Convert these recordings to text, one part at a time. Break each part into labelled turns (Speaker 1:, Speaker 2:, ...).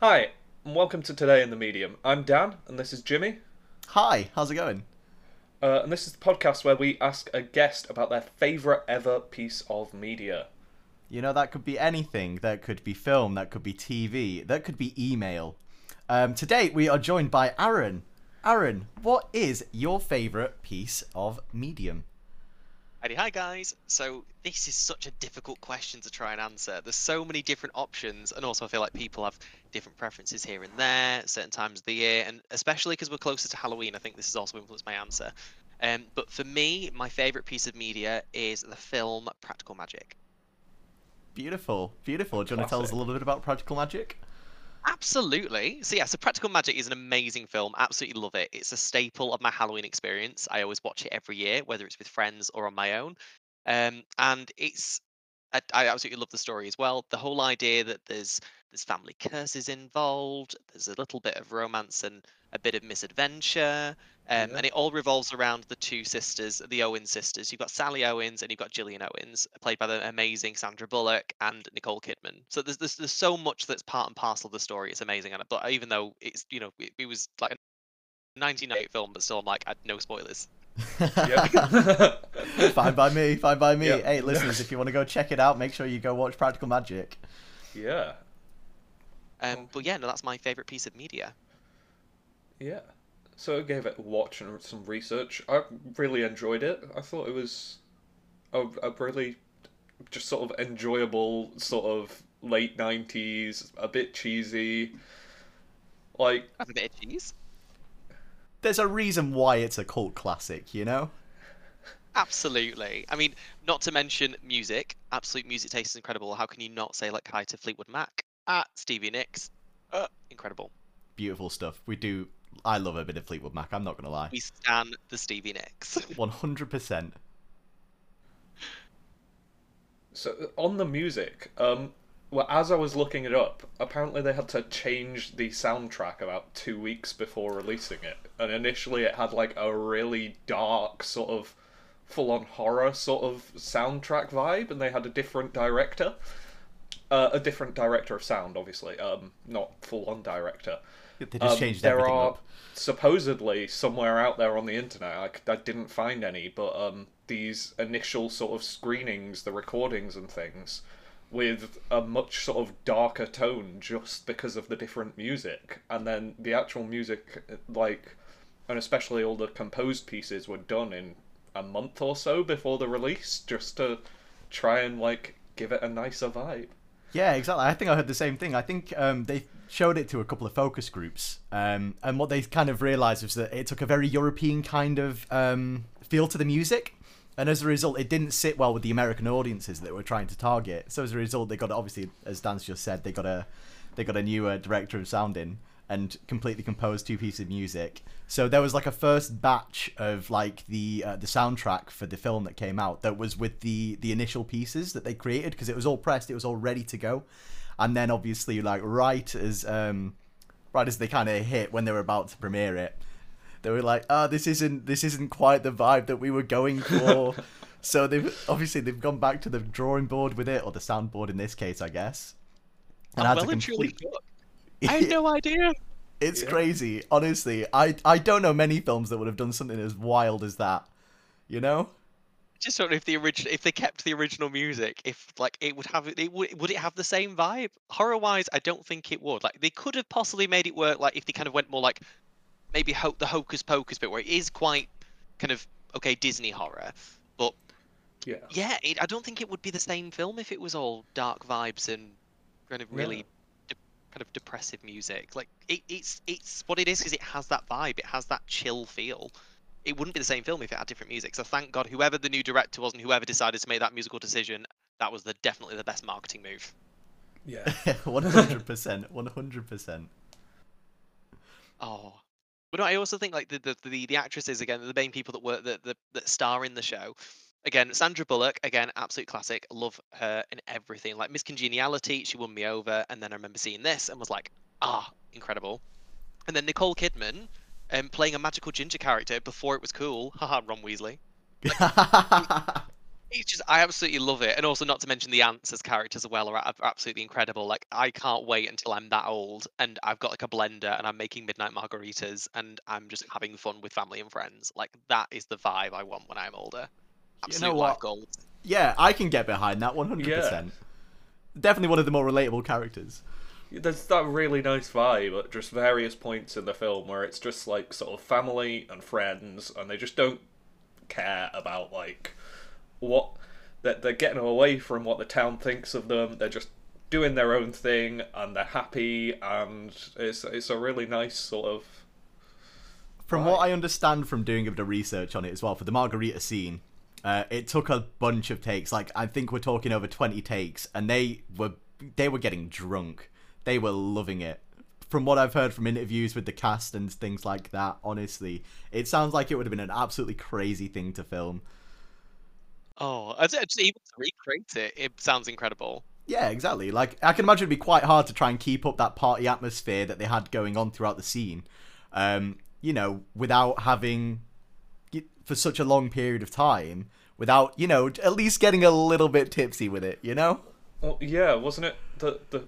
Speaker 1: Hi, and welcome to Today in the Medium. I'm Dan, and this is Jimmy.
Speaker 2: Hi, how's it going?
Speaker 1: Uh, and this is the podcast where we ask a guest about their favourite ever piece of media.
Speaker 2: You know, that could be anything. That could be film, that could be TV, that could be email. Um, today, we are joined by Aaron. Aaron, what is your favourite piece of medium?
Speaker 3: Howdy, hi guys. So this is such a difficult question to try and answer. There's so many different options, and also I feel like people have different preferences here and there, certain times of the year, and especially because we're closer to Halloween, I think this has also influenced my answer. Um, but for me, my favourite piece of media is the film Practical Magic.
Speaker 2: Beautiful, beautiful. Do you want to tell us a little bit about Practical Magic?
Speaker 3: Absolutely. So yeah, so Practical Magic is an amazing film. Absolutely love it. It's a staple of my Halloween experience. I always watch it every year, whether it's with friends or on my own. Um, and it's I, I absolutely love the story as well. The whole idea that there's there's family curses involved. There's a little bit of romance and a bit of misadventure. Um,
Speaker 1: Yeah.
Speaker 3: And it all revolves around the two sisters, the Owen sisters. You've got Sally Owens and you've got Gillian Owens, played by the amazing Sandra Bullock and Nicole Kidman. So there's there's, there's so much that's part and parcel of the story. It's amazing. And but even though it's you know it, it was like a 1998 film, but still I'm like I, no spoilers.
Speaker 2: Fine by me, fine by me.
Speaker 1: Yep.
Speaker 2: Hey, listeners, if you want to go check it out, make sure you go watch Practical Magic.
Speaker 1: yeah,
Speaker 3: Um, but yeah, no, that's my favorite piece of media.
Speaker 1: yeah. So I gave it a watch and some research. I really enjoyed it. I thought it was a, a really just sort of enjoyable, sort of late 90s, a bit cheesy. Like,
Speaker 3: Have a bit of cheese.
Speaker 2: There's a reason why it's a cult classic, you know?
Speaker 3: Absolutely. I mean, not to mention music. Absolute music taste is incredible. How can you not say like hi to Fleetwood Mac? at Stevie Nicks. Uh, incredible.
Speaker 2: Beautiful stuff. We do. I love a bit of Fleetwood Mac, I'm not going to lie.
Speaker 3: We stand the Stevie Nicks.
Speaker 2: 100%.
Speaker 1: So on the music, um, well, as I was looking it up, apparently they had to change the soundtrack about two weeks before releasing it, and initially it had like a really dark sort of full-on horror sort of soundtrack vibe, and they had a different director, uh, a different director of sound, obviously, um, not full-on director.
Speaker 2: They just
Speaker 1: Um,
Speaker 2: changed
Speaker 1: there
Speaker 2: everything
Speaker 1: are
Speaker 2: up.
Speaker 1: Supposedly somewhere out there on the internet. i didn't find any, but um, these initial sort of screenings, the recordings and things, with a much sort of darker tone, just because of the different music, and then the actual music, like, and especially all the composed pieces, were done in a month or so before the release, just to try and like give it a nicer vibe.
Speaker 2: Yeah, exactly. I think I heard the same thing. I think um, they showed it to a couple of focus groups, um, and what they kind of realized was that it took a very European kind of um, feel to the music, and as a result, it didn't sit well with the American audiences that were trying to target. So as a result, they got obviously, as Dan's just said, they got a they got a new uh, director of sound in and completely composed two pieces of music. So there was like a first batch of like the uh, the soundtrack for the film that came out that was with the the initial pieces that they created because it was all pressed, it was all ready to go, and then obviously like right as um right as they kind of hit when they were about to premiere it, they were like, "Ah, this isn't this isn't quite the vibe that we were going for." so they've obviously they've gone back to the drawing board with it or the soundboard in this case, I guess.
Speaker 3: I'm
Speaker 2: had to
Speaker 3: well and truly
Speaker 2: complete-
Speaker 3: I had no idea.
Speaker 2: It's
Speaker 1: Yeah.
Speaker 2: crazy, honestly. I I don't know many films that would have done something as wild as that. You know?
Speaker 3: Just don't know if the original, if they kept the original music, if like it would have it would would it have the same vibe? Horror wise, I don't think it would. Like they could have possibly made it work. Like if they kind of went more like maybe ho- the Hocus Pocus bit, where it is quite kind of okay Disney horror, but
Speaker 1: Yeah.
Speaker 3: yeah, it, I don't think it would be the same film if it was all dark vibes and kind of
Speaker 1: Yeah.
Speaker 3: really de- kind of depressive music. Like it, it's it's what it is because it has that vibe. It has that chill feel. It wouldn't be the same film if it had different music. So thank God, whoever the new director was and whoever decided to make that musical decision, that was the definitely the best marketing move.
Speaker 1: Yeah.
Speaker 2: One hundred percent. One hundred percent.
Speaker 3: Oh, but no, I also think like the the, the, the actresses again, the main people that work that, that that star in the show. Again, Sandra Bullock, again, absolute classic. Love her and everything. Like Miss Congeniality, she won me over, and then I remember seeing this and was like, ah, incredible. And then Nicole Kidman, um, playing a magical ginger character before it was cool. Haha, Ron Weasley. It's just I absolutely love it, and also not to mention the aunts as characters as well are, are absolutely incredible. Like I can't wait until I'm that old and I've got like a blender and I'm making midnight margaritas and I'm just having fun with family and friends. Like that is the vibe I want when I'm older. Absolute
Speaker 2: know
Speaker 3: life
Speaker 2: what?
Speaker 3: goals.
Speaker 2: Yeah, I can get behind that 100%. Definitely one of the more relatable characters.
Speaker 1: There's that really nice vibe at just various points in the film where it's just like sort of family and friends, and they just don't care about like what that they're getting away from what the town thinks of them. They're just doing their own thing and they're happy, and it's it's a really nice sort of
Speaker 2: From
Speaker 1: Right.
Speaker 2: what I understand from doing a bit of research on it as well, for the margarita scene, uh, it took a bunch of takes. Like I think we're talking over 20 takes, and they were they were getting drunk. They were loving it. From what I've heard from interviews with the cast and things like that, honestly, it sounds like it would have been an absolutely crazy thing to film.
Speaker 3: Oh, as as even to recreate it, it sounds incredible.
Speaker 2: Yeah, exactly. Like I can imagine it'd be quite hard to try and keep up that party atmosphere that they had going on throughout the scene. Um, you know, without having for such a long period of time, without you know at least getting a little bit tipsy with it. You know?
Speaker 1: Well, yeah, wasn't it that the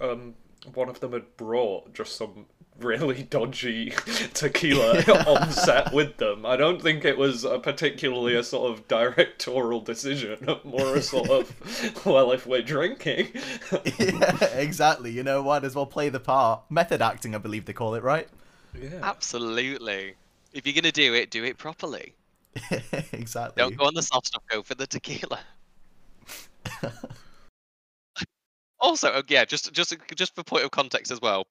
Speaker 1: um one of them had brought just some really dodgy tequila on set with them? I don't think it was a particularly a sort of directorial decision, more a sort of well, if we're drinking,
Speaker 2: yeah, exactly. You know, might as well play the part. Method acting, I believe they call it, right?
Speaker 1: yeah,
Speaker 3: Absolutely. If you're gonna do it, do it properly.
Speaker 2: exactly.
Speaker 3: Don't go on the soft stuff. Go for the tequila. Also, uh, yeah, just just just for point of context as well,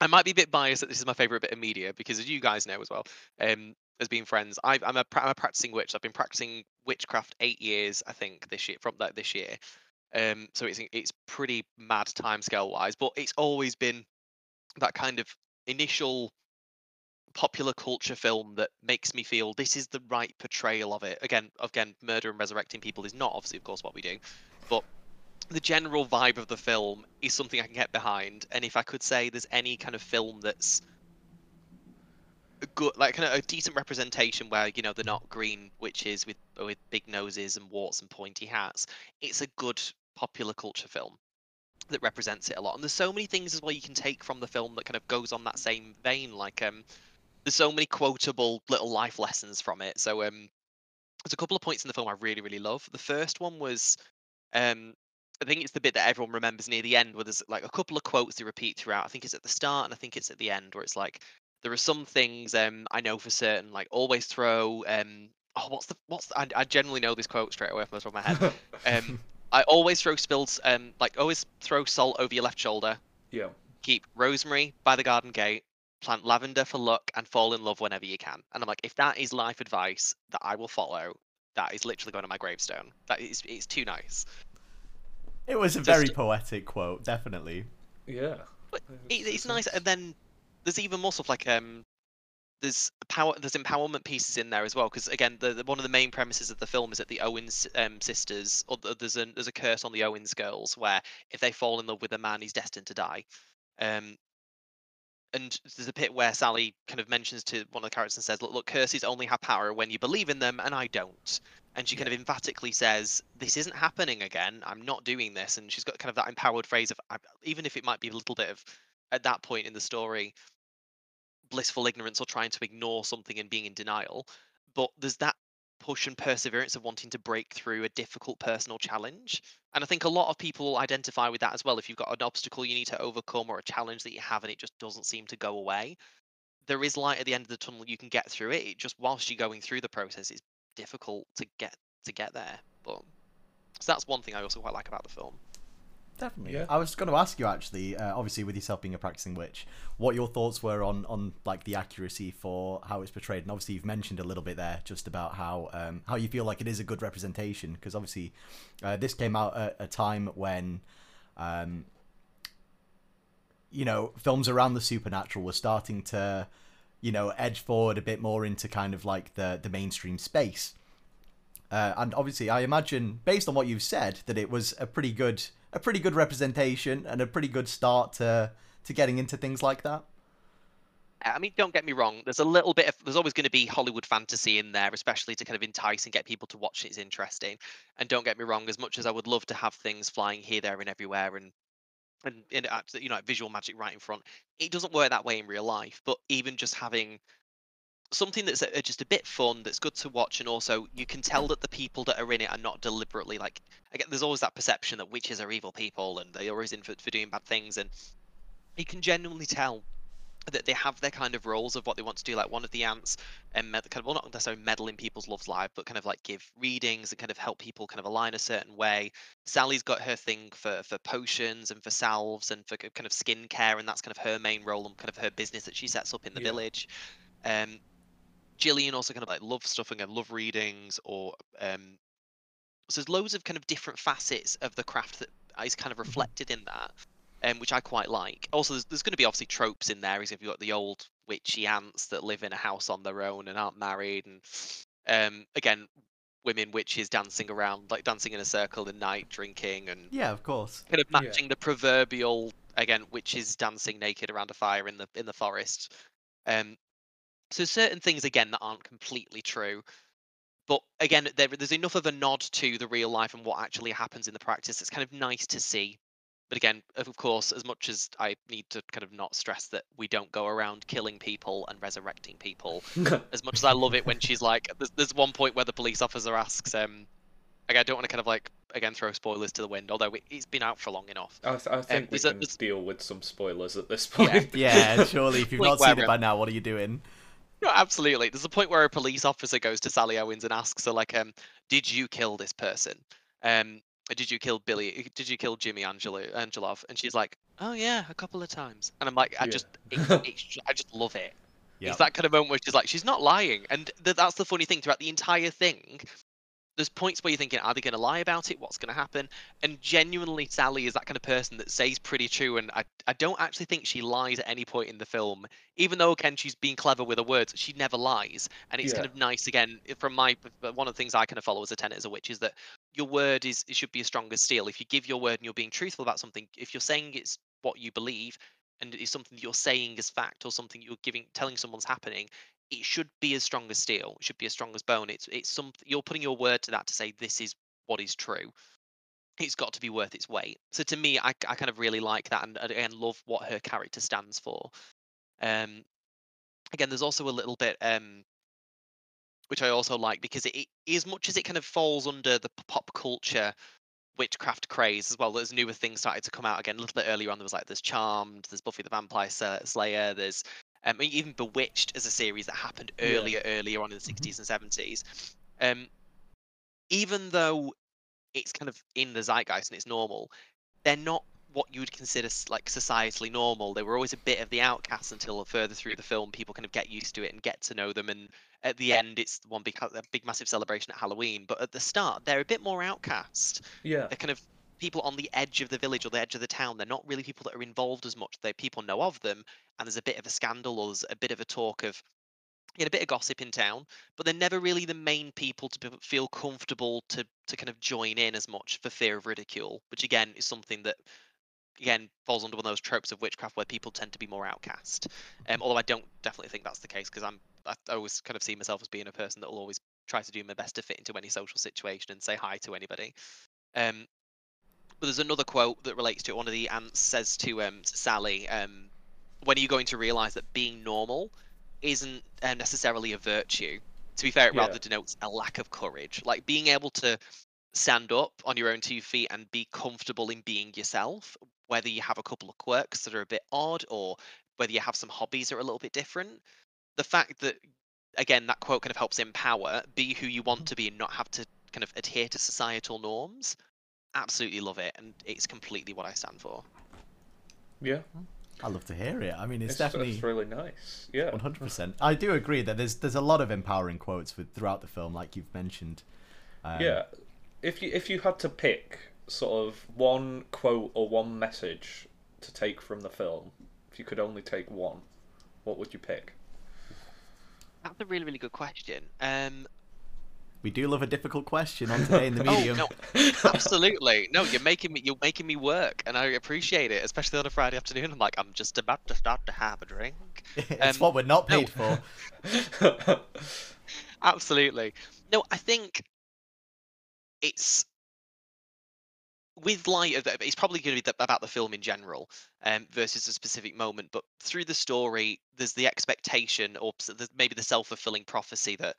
Speaker 3: I might be a bit biased that this is my favorite bit of media because, as you guys know as well, um, as being friends, i I'm a I'm a practicing witch. I've been practicing witchcraft eight years, I think, this year from that this year. Um, so it's it's pretty mad time scale wise, but it's always been that kind of initial popular culture film that makes me feel this is the right portrayal of it. Again, again, murder and resurrecting people is not obviously, of course, what we do, but the general vibe of the film is something I can get behind. And if I could say there's any kind of film that's a good, like kind of a decent representation where you know they're not green witches with with big noses and warts and pointy hats, it's a good popular culture film that represents it a lot. And there's so many things as well you can take from the film that kind of goes on that same vein. Like um, there's so many quotable little life lessons from it. So um, there's a couple of points in the film I really really love. The first one was um I think it's the bit that everyone remembers near the end where there's like a couple of quotes they repeat throughout. I think it's at the start and I think it's at the end where it's like there are some things um I know for certain, like always throw um oh what's the what's the, I, I generally know this quote straight away from the top of my head. Um I always throw spills um like always throw salt over your left shoulder.
Speaker 1: yeah.
Speaker 3: Keep rosemary by the garden gate. Plant lavender for luck and fall in love whenever you can. And I'm like, if that is life advice that I will follow, that is literally going on my gravestone. That is it's too nice.
Speaker 2: It was a
Speaker 3: Just-
Speaker 2: very poetic quote, definitely.
Speaker 1: Yeah.
Speaker 3: But it, it's nice, and then there's even more stuff like um, there's power, there's empowerment pieces in there as well. Because again, the, the one of the main premises of the film is that the Owens um, sisters, or th- there's a there's a curse on the Owens girls where if they fall in love with a man, he's destined to die. Um, and there's a bit where Sally kind of mentions to one of the characters and says, "Look, look, curses only have power when you believe in them, and I don't." And she kind of emphatically says, "This isn't happening again. I'm not doing this." And she's got kind of that empowered phrase of, even if it might be a little bit of, at that point in the story, blissful ignorance or trying to ignore something and being in denial. But there's that push and perseverance of wanting to break through a difficult personal challenge. And I think a lot of people identify with that as well. If you've got an obstacle you need to overcome or a challenge that you have and it just doesn't seem to go away, there is light at the end of the tunnel. You can get through it. It just whilst you're going through the process, it's difficult to get to get there. But so that's one thing I also quite like about the film.
Speaker 2: Definitely.
Speaker 1: Yeah.
Speaker 2: I was going to ask you actually, uh, obviously with yourself being a practicing witch, what your thoughts were on on like the accuracy for how it's portrayed, and obviously you've mentioned a little bit there just about how um, how you feel like it is a good representation because obviously uh, this came out at a time when. Um, you know, films around the supernatural were starting to, you know, edge forward a bit more into kind of like the the mainstream space. Uh, and obviously, I imagine, based on what you've said, that it was a pretty good, a pretty good representation and a pretty good start to to getting into things like that.
Speaker 3: I mean, don't get me wrong. There's a little bit of there's always going to be Hollywood fantasy in there, especially to kind of entice and get people to watch. It's interesting. And don't get me wrong. As much as I would love to have things flying here, there, and everywhere, and and, and uh, you know, visual magic right in front, it doesn't work that way in real life. But even just having something that's a, just a bit fun, that's good to watch, and also you can tell that the people that are in it are not deliberately like. Again, there's always that perception that witches are evil people and they're always in for, for doing bad things, and you can genuinely tell that they have their kind of roles of what they want to do. Like one of the aunts, and um, kind of well, not necessarily meddle in people's loves life, but kind of like give readings and kind of help people kind of align a certain way. Sally's got her thing for for potions and for salves and for kind of skincare, and that's kind of her main role and kind of her business that she sets up in the yeah. village. Um, Gillian also kind of like love stuff and love readings or um, so there's loads of kind of different facets of the craft that is kind of mm-hmm. reflected in that um, which I quite like. Also, there's, there's going to be obviously tropes in there. Is if you've got the old witchy aunts that live in a house on their own and aren't married, and um, again, women witches dancing around, like dancing in a circle at night, drinking, and
Speaker 2: yeah, of course,
Speaker 3: kind of matching yeah. the proverbial again witches dancing naked around a fire in the in the forest. Um, so certain things again that aren't completely true. But again, there, there's enough of a nod to the real life and what actually happens in the practice. It's kind of nice to see but again, of course, as much as I need to kind of not stress that we don't go around killing people and resurrecting people, as much as I love it when she's like, there's, there's one point where the police officer asks, um, like, I don't want to kind of like again throw spoilers to the wind, although it's been out for long enough.
Speaker 1: I, th- I think um, we can a, deal with some spoilers at this point.
Speaker 2: Yeah, yeah surely if you've not seen it by now, what are you doing?
Speaker 3: No, absolutely. There's a point where a police officer goes to Sally Owens and asks her, like, um, "Did you kill this person?" Um, did you kill Billy? Uh, did you kill Jimmy Angelo Angelov? And she's like, oh yeah, a couple of times. And I'm like, I yeah. just, it, it, I just love it. Yep. It's that kind of moment where she's like, she's not lying, and th- that's the funny thing throughout the entire thing there's points where you're thinking, are they going to lie about it? What's going to happen? And genuinely, Sally is that kind of person that says pretty true. And I, I don't actually think she lies at any point in the film. Even though, again, she's being clever with her words, she never lies. And it's yeah. kind of nice, again, from my, one of the things I kind of follow as a tenet as a witch is that your word is, it should be as strong as steel. If you give your word and you're being truthful about something, if you're saying it's what you believe, and it's something that you're saying as fact or something you're giving telling someone's happening it should be as strong as steel. It should be as strong as bone. It's it's something you're putting your word to that to say this is what is true. It's got to be worth its weight. So to me, I, I kind of really like that and, and love what her character stands for. Um, again, there's also a little bit um, which I also like because it, it as much as it kind of falls under the pop culture witchcraft craze as well. There's newer things started to come out again a little bit earlier on. There was like there's Charmed, there's Buffy the Vampire Slayer, there's um, even Bewitched as a series that happened earlier, yeah. earlier on in the 60s mm-hmm. and 70s. Um, even though it's kind of in the zeitgeist and it's normal, they're not what you would consider like societally normal. They were always a bit of the outcasts until further through the film, people kind of get used to it and get to know them. And at the end, it's one big, a big, massive celebration at Halloween. But at the start, they're a bit more outcast.
Speaker 1: Yeah,
Speaker 3: they're kind of people on the edge of the village or the edge of the town. They're not really people that are involved as much. They people know of them, and there's a bit of a scandal or there's a bit of a talk of you know, a bit of gossip in town, but they're never really the main people to feel comfortable to to kind of join in as much for fear of ridicule, which again is something that again falls under one of those tropes of witchcraft where people tend to be more outcast. Um, although I don't definitely think that's the case because I'm I always kind of see myself as being a person that will always try to do my best to fit into any social situation and say hi to anybody. Um, but there's another quote that relates to it. One of the aunts says to um, Sally, um, "When are you going to realize that being normal isn't uh, necessarily a virtue? To be fair, it yeah. rather denotes a lack of courage. Like being able to stand up on your own two feet and be comfortable in being yourself, whether you have a couple of quirks that are a bit odd or whether you have some hobbies that are a little bit different. The fact that again that quote kind of helps empower, be who you want mm-hmm. to be and not have to kind of adhere to societal norms absolutely love it, and it's completely what I stand for.
Speaker 1: Yeah.
Speaker 2: I love to hear it. I mean, it's, it's definitely
Speaker 1: it's really nice. Yeah,
Speaker 2: one hundred percent. I do agree that there's there's a lot of empowering quotes with, throughout the film, like you've mentioned.
Speaker 1: Um, yeah, if you if you had to pick sort of one quote or one message to take from the film, if you could only take one, what would you pick?
Speaker 3: That's a really really good question. Um,
Speaker 2: We do love a difficult question on today in the medium.
Speaker 3: Oh
Speaker 2: medium.
Speaker 3: no, absolutely. No, you're making me you're making me work, and I appreciate it, especially on a Friday afternoon. I'm like, I'm just about to start to have a drink.
Speaker 2: it's
Speaker 3: Um,
Speaker 2: what we're not
Speaker 3: no.
Speaker 2: paid for.
Speaker 3: Absolutely. No, I think it's with light of that. It's probably going to be the, about the film in general, um, versus a specific moment. But through the story, there's the expectation, or maybe the self-fulfilling prophecy that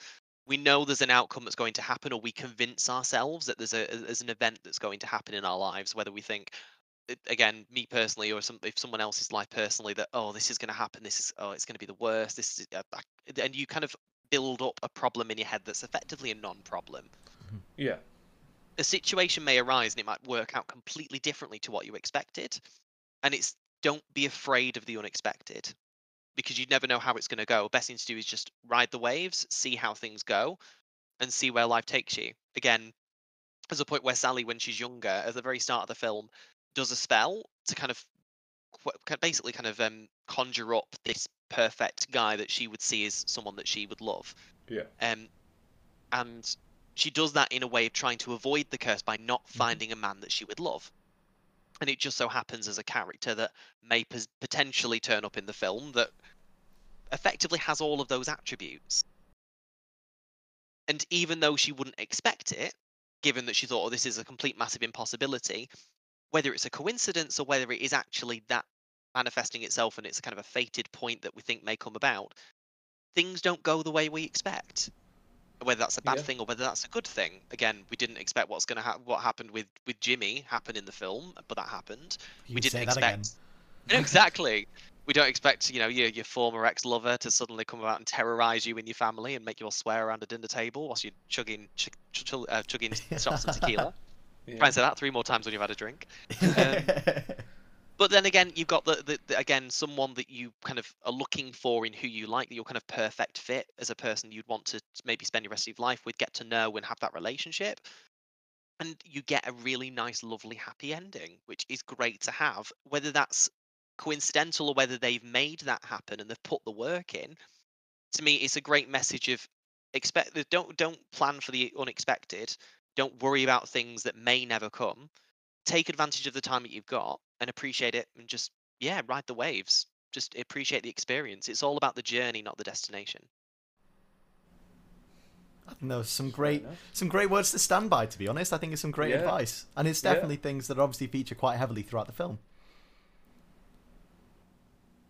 Speaker 3: we know there's an outcome that's going to happen, or we convince ourselves that there's a there's an event that's going to happen in our lives, whether we think. Again, me personally, or some, if someone else's life personally, that oh, this is going to happen. This is oh, it's going to be the worst. This is, uh, I- and you kind of build up a problem in your head that's effectively a non-problem.
Speaker 1: yeah.
Speaker 3: A situation may arise and it might work out completely differently to what you expected. And it's don't be afraid of the unexpected because you never know how it's going to go. Best thing to do is just ride the waves, see how things go, and see where life takes you. Again, there's a point where Sally, when she's younger, at the very start of the film, does a spell to kind of basically kind of um, conjure up this perfect guy that she would see as someone that she would love.
Speaker 1: Yeah.
Speaker 3: Um, and she does that in a way of trying to avoid the curse by not
Speaker 2: Mhm.
Speaker 3: finding a man that she would love. And it just so happens as a character that may pos- potentially turn up in the film that effectively has all of those attributes. And even though she wouldn't expect it, given that she thought, oh, this is a complete massive impossibility, whether it's a coincidence or whether it is actually that manifesting itself and it's kind of a fated point that we think may come about, things don't go the way we expect. Whether that's a bad
Speaker 1: Yeah.
Speaker 3: thing or whether that's a good thing. Again, we didn't expect what's going to happen. What happened with with Jimmy happen in the film, but that happened.
Speaker 2: You
Speaker 3: we didn't
Speaker 2: say that again.
Speaker 3: expect. No, exactly. We don't expect you know your your former ex lover to suddenly come out and terrorize you and your family and make you all swear around a dinner table whilst you're chugging ch- ch- ch- uh, chugging shots of tequila. Try and say that three more times when you've had a drink. But then again, you've got the, the, the again someone that you kind of are looking for in who you like, that you're kind of perfect fit as a person you'd want to maybe spend your rest of your life with, get to know and have that relationship. And you get a really nice, lovely, happy ending, which is great to have. Whether that's coincidental or whether they've made that happen and they've put the work in, to me, it's a great message of expect don't don't plan for the unexpected. Don't worry about things that may never come take advantage of the time that you've got and appreciate it and just yeah ride the waves just appreciate the experience it's all about the journey not the destination
Speaker 2: I think those are some great, some great words to stand by. To be honest, I think it's some great
Speaker 1: Yeah.
Speaker 2: advice, and it's
Speaker 1: Yeah.
Speaker 2: definitely things that obviously feature quite heavily throughout the film.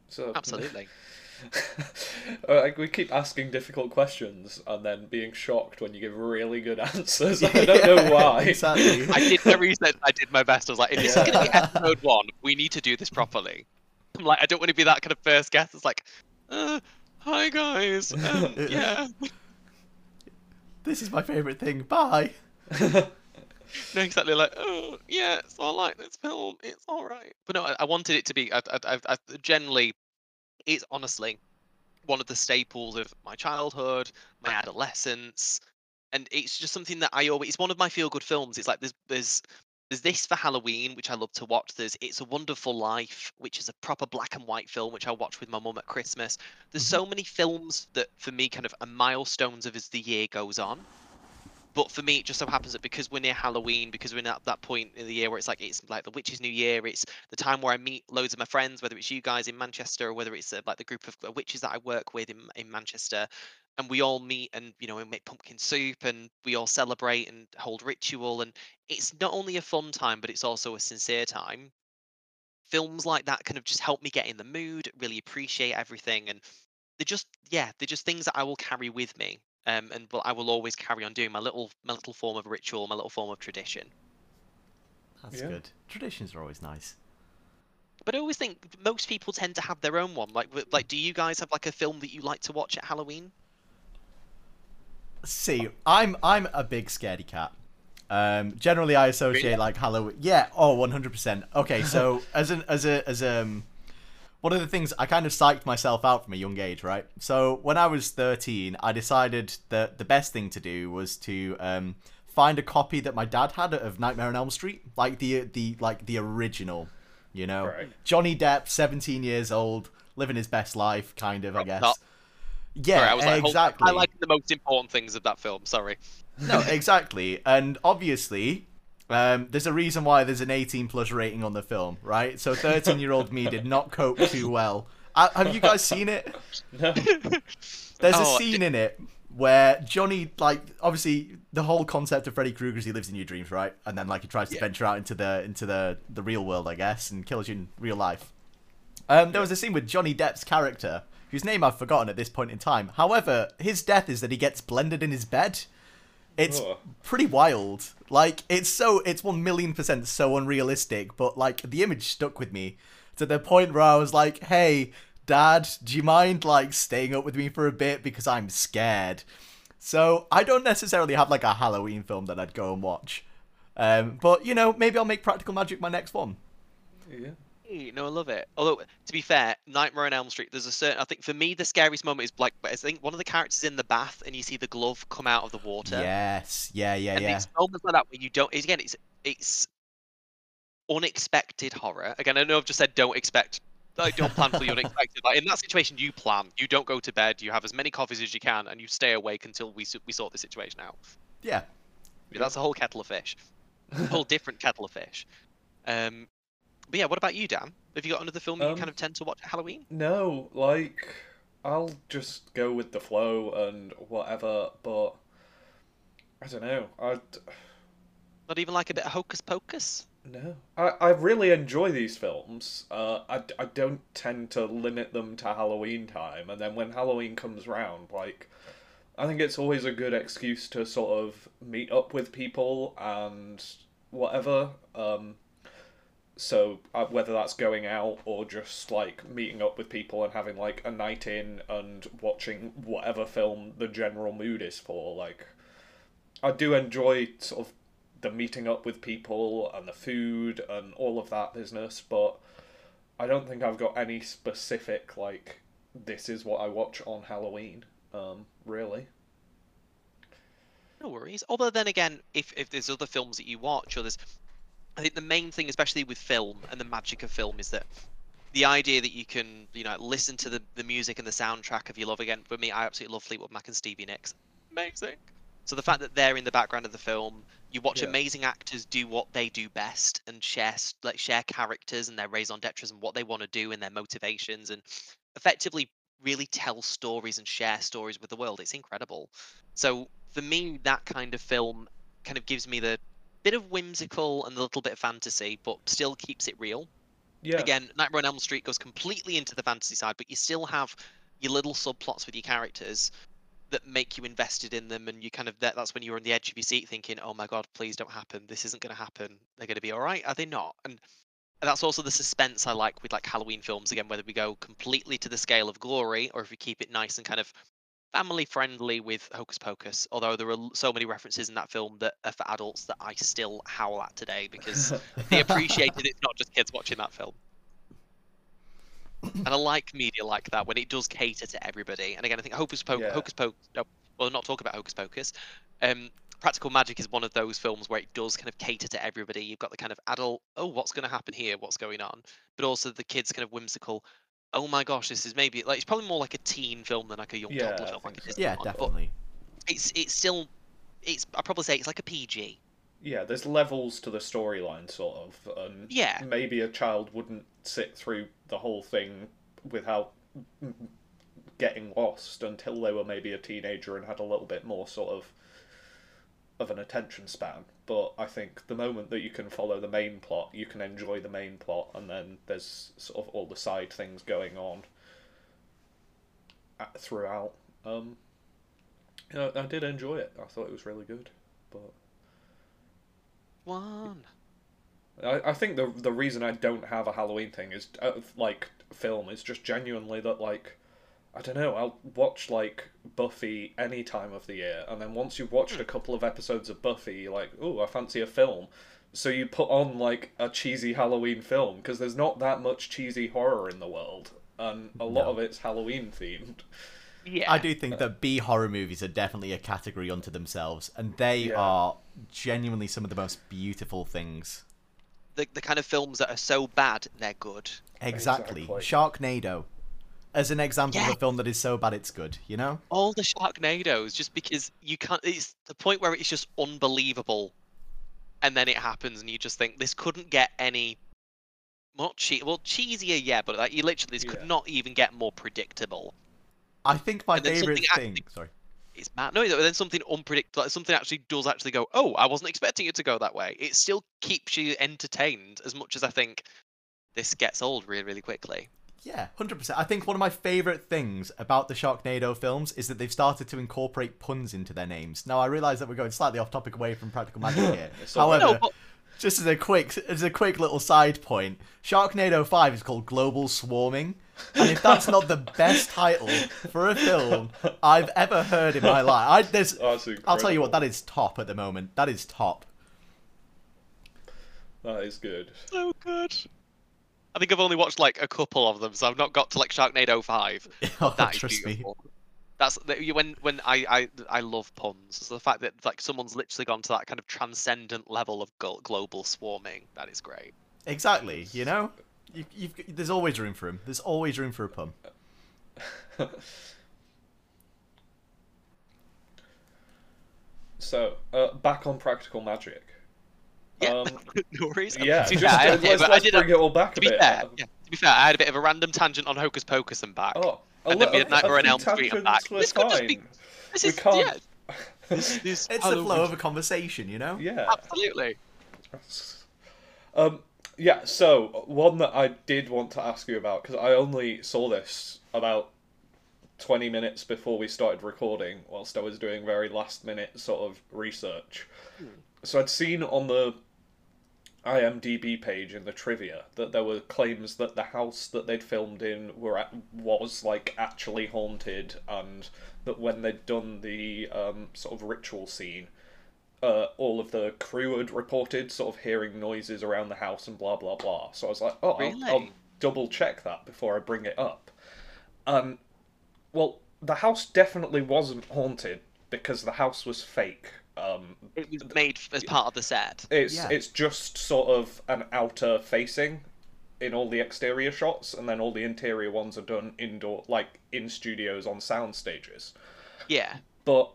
Speaker 1: So
Speaker 3: absolutely
Speaker 1: like, we keep asking difficult questions and then being shocked when you give really good answers. I don't know why.
Speaker 2: exactly.
Speaker 3: i did my research i did my best i was like if this is going to be episode one we need to do this properly i'm like i don't want to be that kind of first guest it's like uh, hi guys um, yeah
Speaker 2: This is my favorite thing. Bye.
Speaker 3: no exactly like oh yeah so i like this film it's all right but no i, I wanted it to be I, I, I, I generally it's honestly one of the staples of my childhood my adolescence and it's just something that i always it's one of my feel good films. It's like there's there's there's this for halloween which i love to watch. There's it's a wonderful life which is a proper black and white film which i watch with my mum at christmas. There's
Speaker 2: Mhm.
Speaker 3: so many films that for me kind of are milestones of as the year goes on but for me, it just so happens that because we're near Halloween, because we're at that point in the year where it's like it's like the Witches' New Year, it's the time where I meet loads of my friends, whether it's you guys in Manchester or whether it's uh, like the group of uh, witches that I work with in in Manchester, and we all meet and you know we make pumpkin soup and we all celebrate and hold ritual, and it's not only a fun time, but it's also a sincere time. Films like that kind of just help me get in the mood, really appreciate everything, and they're just yeah, they're just things that I will carry with me um, and will, I will always carry on doing my little my little form of ritual, my little form of tradition.
Speaker 2: That's
Speaker 1: Yeah.
Speaker 2: good. Traditions are always nice.
Speaker 3: But I always think most people tend to have their own one. Like, like, do you guys have like a film that you like to watch at Halloween?
Speaker 2: See, I'm I'm a big scaredy cat. Um, generally, I associate
Speaker 3: Really?
Speaker 2: like Halloween. Yeah, oh, 100. percent Okay, so as an as a as um, one of the things I kind of psyched myself out from a young age, right? So when I was 13, I decided that the best thing to do was to um, find a copy that my dad had of Nightmare on Elm Street, like the the like the original, you know,
Speaker 1: Right.
Speaker 2: Johnny Depp, 17 years old, living his best life, kind of, I guess.
Speaker 3: top.
Speaker 2: Yeah,
Speaker 3: Sorry, I was like,
Speaker 2: exactly.
Speaker 3: I like the most important things of that film. Sorry.
Speaker 2: no, exactly. And obviously, um, there's a reason why there's an 18 plus rating on the film, right? So 13 year old me did not cope too well. Uh, have you guys seen it?
Speaker 1: No.
Speaker 2: There's
Speaker 3: Oh,
Speaker 2: a scene in it where Johnny, like, obviously the whole concept of Freddy Krueger is he lives in your dreams, right? And then like he tries to
Speaker 3: Yeah.
Speaker 2: venture out into the into the the real world, I guess, and kills you in real life. Um, there was a scene with Johnny Depp's character, whose name I've forgotten at this point in time. However, his death is that he gets blended in his bed. It's
Speaker 1: Ugh.
Speaker 2: pretty wild. Like it's so it's one million percent so unrealistic, but like the image stuck with me to the point where I was like, "Hey, Dad, do you mind like staying up with me for a bit because I'm scared?" So I don't necessarily have like a Halloween film that I'd go and watch, um, but you know maybe I'll make Practical Magic my next one.
Speaker 1: Yeah.
Speaker 3: No, I love it. Although, to be fair, Nightmare on Elm Street, there's a certain. I think for me, the scariest moment is like I think one of the characters in the bath, and you see the glove come out of the water.
Speaker 2: Yes, yeah, yeah,
Speaker 3: and
Speaker 2: yeah.
Speaker 3: it's moments like that where you don't. Again, it's it's unexpected horror. Again, I know I've just said don't expect. Like, don't plan for the unexpected. Like in that situation, you plan. You don't go to bed. You have as many coffees as you can, and you stay awake until we we sort the situation out.
Speaker 2: Yeah.
Speaker 3: That's a whole kettle of fish. a whole different kettle of fish. Um, but yeah, what about you, Dan? Have you got another film that you
Speaker 1: Um,
Speaker 3: kind of tend to watch Halloween?
Speaker 1: No, like I'll just go with the flow and whatever, but I don't know. I
Speaker 3: Not even like a bit of hocus pocus?
Speaker 1: no. I, I really enjoy these films. Uh, I, I don't tend to limit them to Halloween time, and then when Halloween comes round, like I think it's always a good excuse to sort of meet up with people and whatever. Um, so uh, whether that's going out or just like meeting up with people and having like a night in and watching whatever film the general mood is for, like I do enjoy sort of the meeting up with people and the food and all of that business, but I don't think I've got any specific like this is what I watch on Halloween. Um, really.
Speaker 3: No worries. Although then again, if if there's other films that you watch, or there's, I think the main thing, especially with film and the magic of film, is that the idea that you can, you know, listen to the the music and the soundtrack of your love again. For me, I absolutely love Fleetwood Mac and Stevie Nicks. Amazing. So the fact that they're in the background of the film, you watch
Speaker 1: Yeah.
Speaker 3: amazing actors do what they do best and share like share characters and their raison d'etre and what they want to do and their motivations and effectively really tell stories and share stories with the world. It's incredible. So for me, that kind of film kind of gives me the bit of whimsical and a little bit of fantasy, but still keeps it real.
Speaker 1: Yeah.
Speaker 3: Again, Nightmare on Elm Street goes completely into the fantasy side, but you still have your little subplots with your characters that make you invested in them, and you kind of that, that's when you're on the edge of your seat, thinking, "Oh my god, please don't happen. This isn't going to happen. They're going to be all right. Are they not?" And and that's also the suspense I like with like Halloween films. Again, whether we go completely to the scale of glory or if we keep it nice and kind of family friendly with Hocus Pocus. Although there are so many references in that film that are for adults that I still howl at today because they appreciated it's not just kids watching that film. And I like media like that when it does cater to everybody. And again, I think Hocus Pocus,
Speaker 1: Yeah.
Speaker 3: Hocus Pocus, no, well, not talk about Hocus Pocus. Um, Practical Magic is one of those films where it does kind of cater to everybody. You've got the kind of adult, oh, what's going to happen here? What's going on? But also the kids kind of whimsical. Oh my gosh, this is maybe like it's probably more like a teen film than like a young
Speaker 1: Yeah,
Speaker 3: toddler film. Like
Speaker 1: so.
Speaker 2: Yeah,
Speaker 3: one. But
Speaker 2: definitely.
Speaker 3: it's it's still, it's I'd probably say it's like a PG.
Speaker 1: yeah, there's levels to the storyline, sort of, and
Speaker 3: Yeah.
Speaker 1: maybe a child wouldn't sit through the whole thing without getting lost until they were maybe a teenager and had a little bit more sort of of an attention span. But I think the moment that you can follow the main plot, you can enjoy the main plot, and then there's sort of all the side things going on at- throughout. Um, yeah, I did enjoy it. I thought it was really good, but.
Speaker 3: One.
Speaker 1: I, I think the the reason I don't have a Halloween thing is uh, like film is just genuinely that like I don't know I'll watch like Buffy any time of the year and then once you've watched a hmm. couple of episodes of Buffy you're like oh I fancy a film so you put on like a cheesy Halloween film because there's not that much cheesy horror in the world and a lot
Speaker 2: No.
Speaker 1: of it's Halloween themed
Speaker 3: Yeah.
Speaker 2: I do think that B horror movies are definitely a category unto themselves, and they
Speaker 1: Yeah.
Speaker 2: are genuinely some of the most beautiful things.
Speaker 3: the, the kind of films that are so bad they're good.
Speaker 2: Exactly.
Speaker 1: Exactly.
Speaker 2: Sharknado. As an example of a film that is so bad it's good. You know?
Speaker 3: all the Sharknadoes just because you can't. It's the point where it's just unbelievable, and then it happens, and you just think this couldn't get any more che- well cheesier, yeah, but like you literally this
Speaker 1: Yeah.
Speaker 3: could not even get more predictable.
Speaker 2: I think my
Speaker 3: And then
Speaker 2: favorite
Speaker 3: something
Speaker 2: thing. Sorry.
Speaker 3: It's mad. No, then something unpredictable, like something actually does actually go. Oh, I wasn't expecting it to go that way. It still keeps you entertained as much as I think this gets old really, really quickly.
Speaker 2: Yeah, hundred percent. I think one of my favorite things about the Sharknado films is that they've started to incorporate puns into their names. Now I realise that we're going slightly off topic away from practical magic here.
Speaker 1: It's.
Speaker 2: However,
Speaker 3: No, but
Speaker 2: just as a quick as a quick little side point, Sharknado Five is called Global Swarming, and if that's not the best title for a film I've ever heard in my life, I, there's,
Speaker 1: That's
Speaker 2: I'll tell you what, that is top at the moment. That is top.
Speaker 1: That is good.
Speaker 3: so good. I think I've only watched like a couple of them, so I've not got to like Sharknado Five.
Speaker 2: Oh,
Speaker 3: That is
Speaker 2: trust me.
Speaker 3: That's you- when when I, I I love puns. So the fact that like someone's literally gone to that kind of transcendent level of global swarming, that is great.
Speaker 2: Exactly. You know, you, you've, there's always room for him. There's always room for a pun.
Speaker 1: So, uh, back on practical magic.
Speaker 3: Yeah,
Speaker 1: Um,
Speaker 3: no worries.
Speaker 1: Yeah,
Speaker 3: to be
Speaker 1: just,
Speaker 3: fair, I-
Speaker 1: let's,
Speaker 3: I
Speaker 1: let's
Speaker 3: did
Speaker 1: bring
Speaker 3: a-
Speaker 1: it all back
Speaker 3: to
Speaker 1: a
Speaker 3: be
Speaker 1: bit.
Speaker 3: fair, yeah, to be fair, I had a bit of a random tangent on Hocus Pocus and back.
Speaker 1: Oh, a
Speaker 3: And then we had
Speaker 1: a-
Speaker 3: Nightmare
Speaker 1: a
Speaker 3: on
Speaker 1: few
Speaker 3: Elm Street and back. This could just be- This
Speaker 1: we
Speaker 3: is
Speaker 1: can't-
Speaker 3: yeah, this is
Speaker 2: It's the flow of a conversation, you know.
Speaker 1: Yeah.
Speaker 3: Absolutely.
Speaker 1: Um, yeah, so one that I did want to ask you about because I only saw this about twenty minutes before we started recording, whilst I was doing very last minute sort of research. So I'd seen on the IMDb page in the trivia that there were claims that the house that they'd filmed in were at, was like actually haunted, and that when they'd done the um, sort of ritual scene, uh, all of the crew had reported sort of hearing noises around the house and blah blah blah. So I was like, oh, I'll, I'll double check that before I bring it up. Um, well, the house definitely wasn't haunted because the house was fake. Um,
Speaker 3: It was made as part of the set.
Speaker 1: it's
Speaker 2: Yeah.
Speaker 1: it's just sort of an outer facing in all the exterior shots, and then all the interior ones are done indoor, like in studios on sound stages.
Speaker 3: Yeah.
Speaker 1: But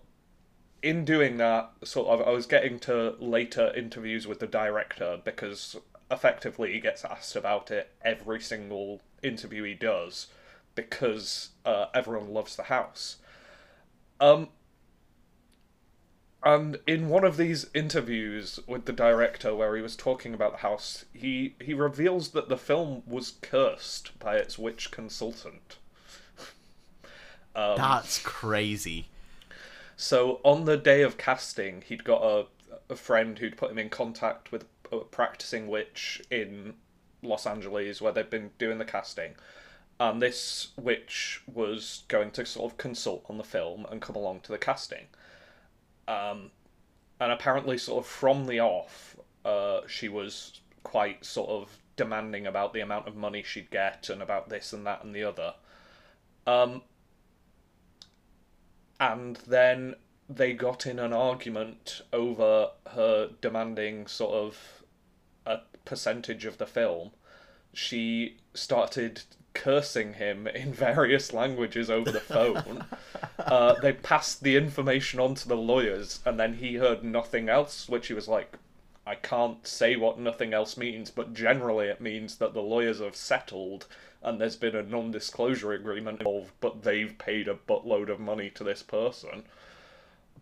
Speaker 1: in doing that, sort of, I was getting to later interviews with the director because effectively he gets asked about it every single interview he does because uh, everyone loves the house. Um, and in one of these interviews with the director, where he was talking about the house, he he reveals that the film was cursed by its witch consultant. Um,
Speaker 2: That's crazy.
Speaker 1: so on the day of casting, he'd got a, a friend who'd put him in contact with a practicing witch in Los Angeles where they'd been doing the casting. And this witch was going to sort of consult on the film and come along to the casting. Um, and apparently, sort of from the off, uh, she was quite sort of demanding about the amount of money she'd get and about this and that and the other. Um, and then they got in an argument over her demanding sort of a percentage of the film. She started cursing him in various languages over the phone. uh, they passed the information on to the lawyers, and then he heard nothing else, which he was like, I can't say what nothing else means, but generally it means that the lawyers have settled and there's been a non disclosure agreement involved, but they've paid a buttload of money to this person.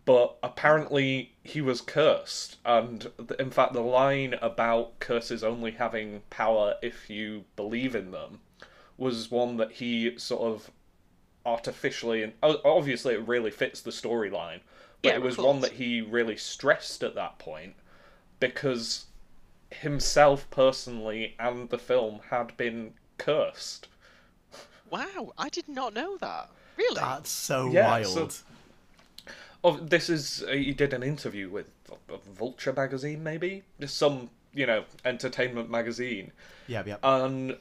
Speaker 1: But apparently he was cursed, and in fact, the line about curses only having power if you believe in them was one that he sort of artificially and obviously it really fits the storyline, but
Speaker 3: Yeah,
Speaker 1: it was one that he really stressed at that point because himself personally and the film had been cursed.
Speaker 3: Wow, I did not know that. Really?
Speaker 2: That's so
Speaker 1: Yeah,
Speaker 2: wild.
Speaker 1: so- Oh, this is uh, he did an interview with uh, Vulture magazine, maybe just some you know entertainment magazine,
Speaker 2: Yeah, yeah.
Speaker 1: and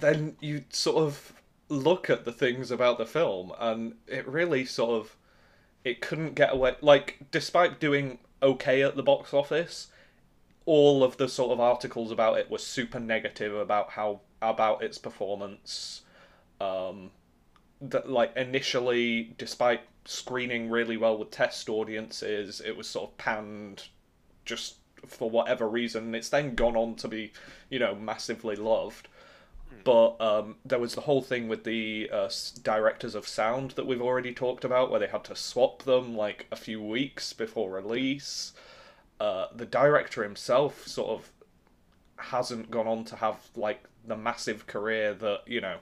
Speaker 1: then you sort of look at the things about the film, and it really sort of it couldn't get away. Like, despite doing okay at the box office, all of the sort of articles about it were super negative about how about its performance. Um, that like initially, despite screening really well with test audiences, it was sort of panned just for whatever reason. It's then gone on to be, you know, massively loved. But um, there was the whole thing with the uh, directors of sound that we've already talked about, where they had to swap them like a few weeks before release. Uh, the director himself sort of hasn't gone on to have like the massive career that you know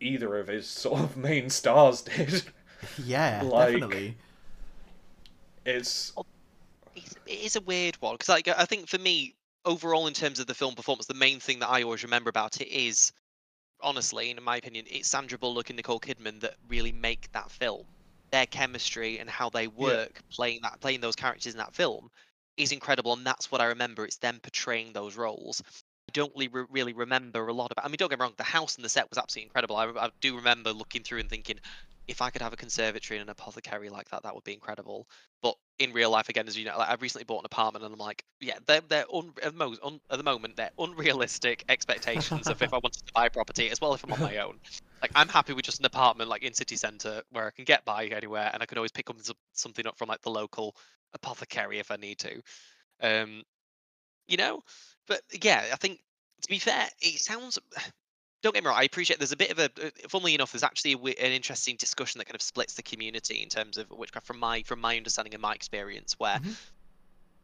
Speaker 1: either of his sort of main stars did.
Speaker 2: Yeah, like, definitely.
Speaker 1: It's
Speaker 3: it's, it is a weird one because like I think for me overall in terms of the film performance, the main thing that I always remember about it is honestly, in my opinion, it's Sandra Bullock and Nicole Kidman that really make that film. Their chemistry and how they work yeah. playing that playing those characters in that film is incredible, and that's what I remember. It's them portraying those roles. I don't really, really remember a lot about. I mean, don't get me wrong, the house and the set was absolutely incredible. I, I do remember looking through and thinking, if I could have a conservatory and an apothecary like that, that would be incredible. But in real life, again, as you know, like I've recently bought an apartment, and I'm like, yeah, they're they're un- at, the un- at the moment they're unrealistic expectations of if I wanted to buy property as well if I'm on my own. Like I'm happy with just an apartment like in city centre where I can get by anywhere, and I can always pick up something up from like the local apothecary if I need to. Um, you know, but yeah, I think to be fair, it sounds don't get me wrong, I appreciate there's a bit of a, uh, funnily enough, there's actually a, an interesting discussion that kind of splits the community in terms of witchcraft from my from my understanding and my experience, where mm-hmm.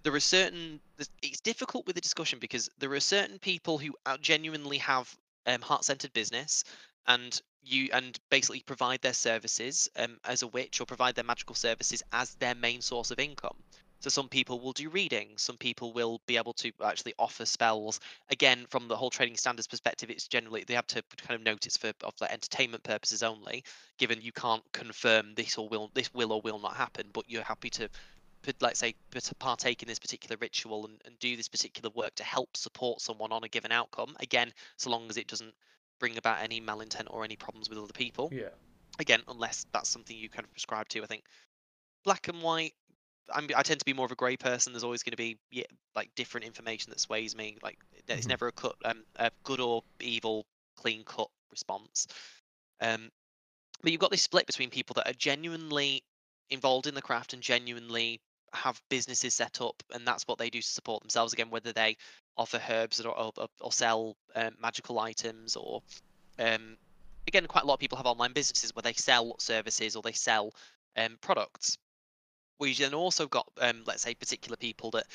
Speaker 3: there are certain, it's difficult with the discussion because there are certain people who genuinely have um, heart-centered business and you and basically provide their services um, as a witch or provide their magical services as their main source of income. So some people will do reading, some people will be able to actually offer spells. Again, from the whole trading standards perspective, it's generally they have to kind of notice for of the entertainment purposes only, given you can't confirm this or will this will or will not happen, but you're happy to let's say to partake in this particular ritual and, and do this particular work to help support someone on a given outcome. Again so long as it doesn't bring about any malintent or any problems with other people.
Speaker 1: Yeah.
Speaker 3: Again unless that's something you kind of prescribe to i think. Black and white I'm, I tend to be more of a grey person. There's always going to be yeah, like different information that sways me. Like it's mm-hmm. never a cut, um, a good or evil, clean cut response. Um, but you've got this split between people that are genuinely involved in the craft and genuinely have businesses set up, and that's what they do to support themselves. Again, whether they offer herbs or or, or sell um, magical items, or um, again, quite a lot of people have online businesses where they sell services or they sell um, products we then also got, um, let's say, particular people that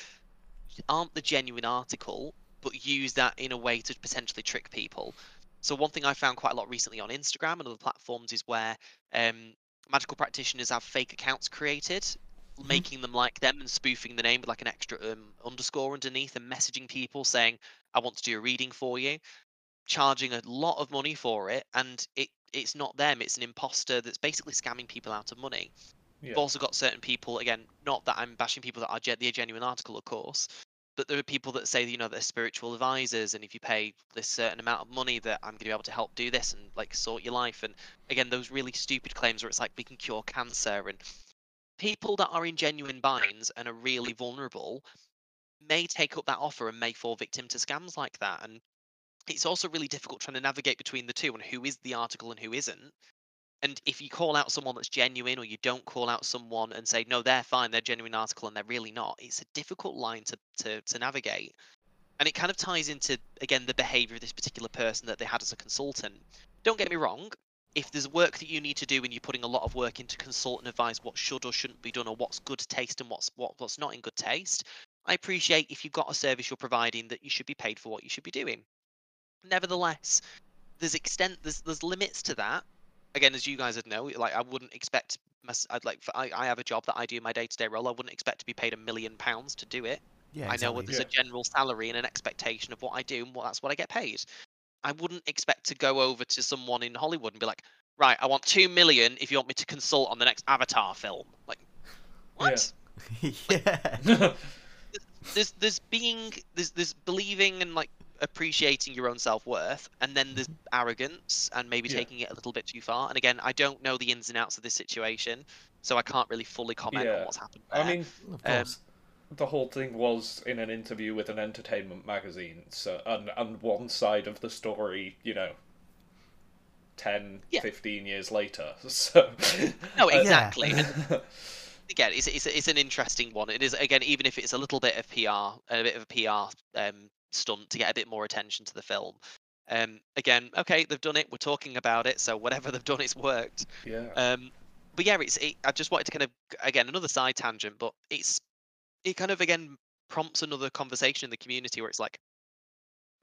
Speaker 3: aren't the genuine article, but use that in a way to potentially trick people. So one thing I found quite a lot recently on Instagram and other platforms is where um, magical practitioners have fake accounts created, mm-hmm. making them like them and spoofing the name with like an extra um, underscore underneath and messaging people saying, "I want to do a reading for you," charging a lot of money for it, and it it's not them; it's an imposter that's basically scamming people out of money. Yeah. You've also got certain people, again, not that I'm bashing people that are gen- the genuine article, of course, but there are people that say, you know, they're spiritual advisors, and if you pay this certain amount of money, that I'm going to be able to help do this and like sort your life. And again, those really stupid claims where it's like we can cure cancer, and people that are in genuine binds and are really vulnerable may take up that offer and may fall victim to scams like that. And it's also really difficult trying to navigate between the two and who is the article and who isn't and if you call out someone that's genuine or you don't call out someone and say no they're fine they're genuine article and they're really not it's a difficult line to, to, to navigate. And it kind of ties into again the behavior of this particular person that they had as a consultant. Don't get me wrong if there's work that you need to do and you're putting a lot of work into consult and advise what should or shouldn't be done or what's good taste and what's what, what's not in good taste i appreciate if you've got a service you're providing that you should be paid for what you should be doing. Nevertheless there's extent there's there's limits to that again, as you guys would know, like I wouldn't expect. I'd like I, I have a job that I do my day to day role. I wouldn't expect to be paid a million pounds to do it. Yeah, exactly. I know there's yeah. a general salary and an expectation of what I do, and what that's what I get paid. I wouldn't expect to go over to someone in Hollywood and be like, right, I want two million if you want me to consult on the next Avatar film. Like, what?
Speaker 2: Yeah. yeah.
Speaker 3: there's there's being there's there's believing and like appreciating your own self worth, and then there's mm-hmm. arrogance and maybe yeah. taking it a little bit too far. And again, I don't know the ins and outs of this situation, so I can't really fully comment yeah. on what's happened. There.
Speaker 1: I mean, of um, the whole thing was in an interview with an entertainment magazine, so and and one side of the story, you know, 10,
Speaker 3: Yeah.
Speaker 1: 15 years later. So
Speaker 3: No,
Speaker 1: uh,
Speaker 3: exactly. And again, it's, it's it's an interesting one. It is again, even if it's a little bit of PR, a bit of a PR um, stunt to get a bit more attention to the film. Um, again, okay, they've done it. We're talking about it, so whatever they've done, it's worked.
Speaker 1: yeah.
Speaker 3: Um, but yeah, it's. It, I just wanted to kind of again another side tangent, but it's it kind of again prompts another conversation in the community where it's like,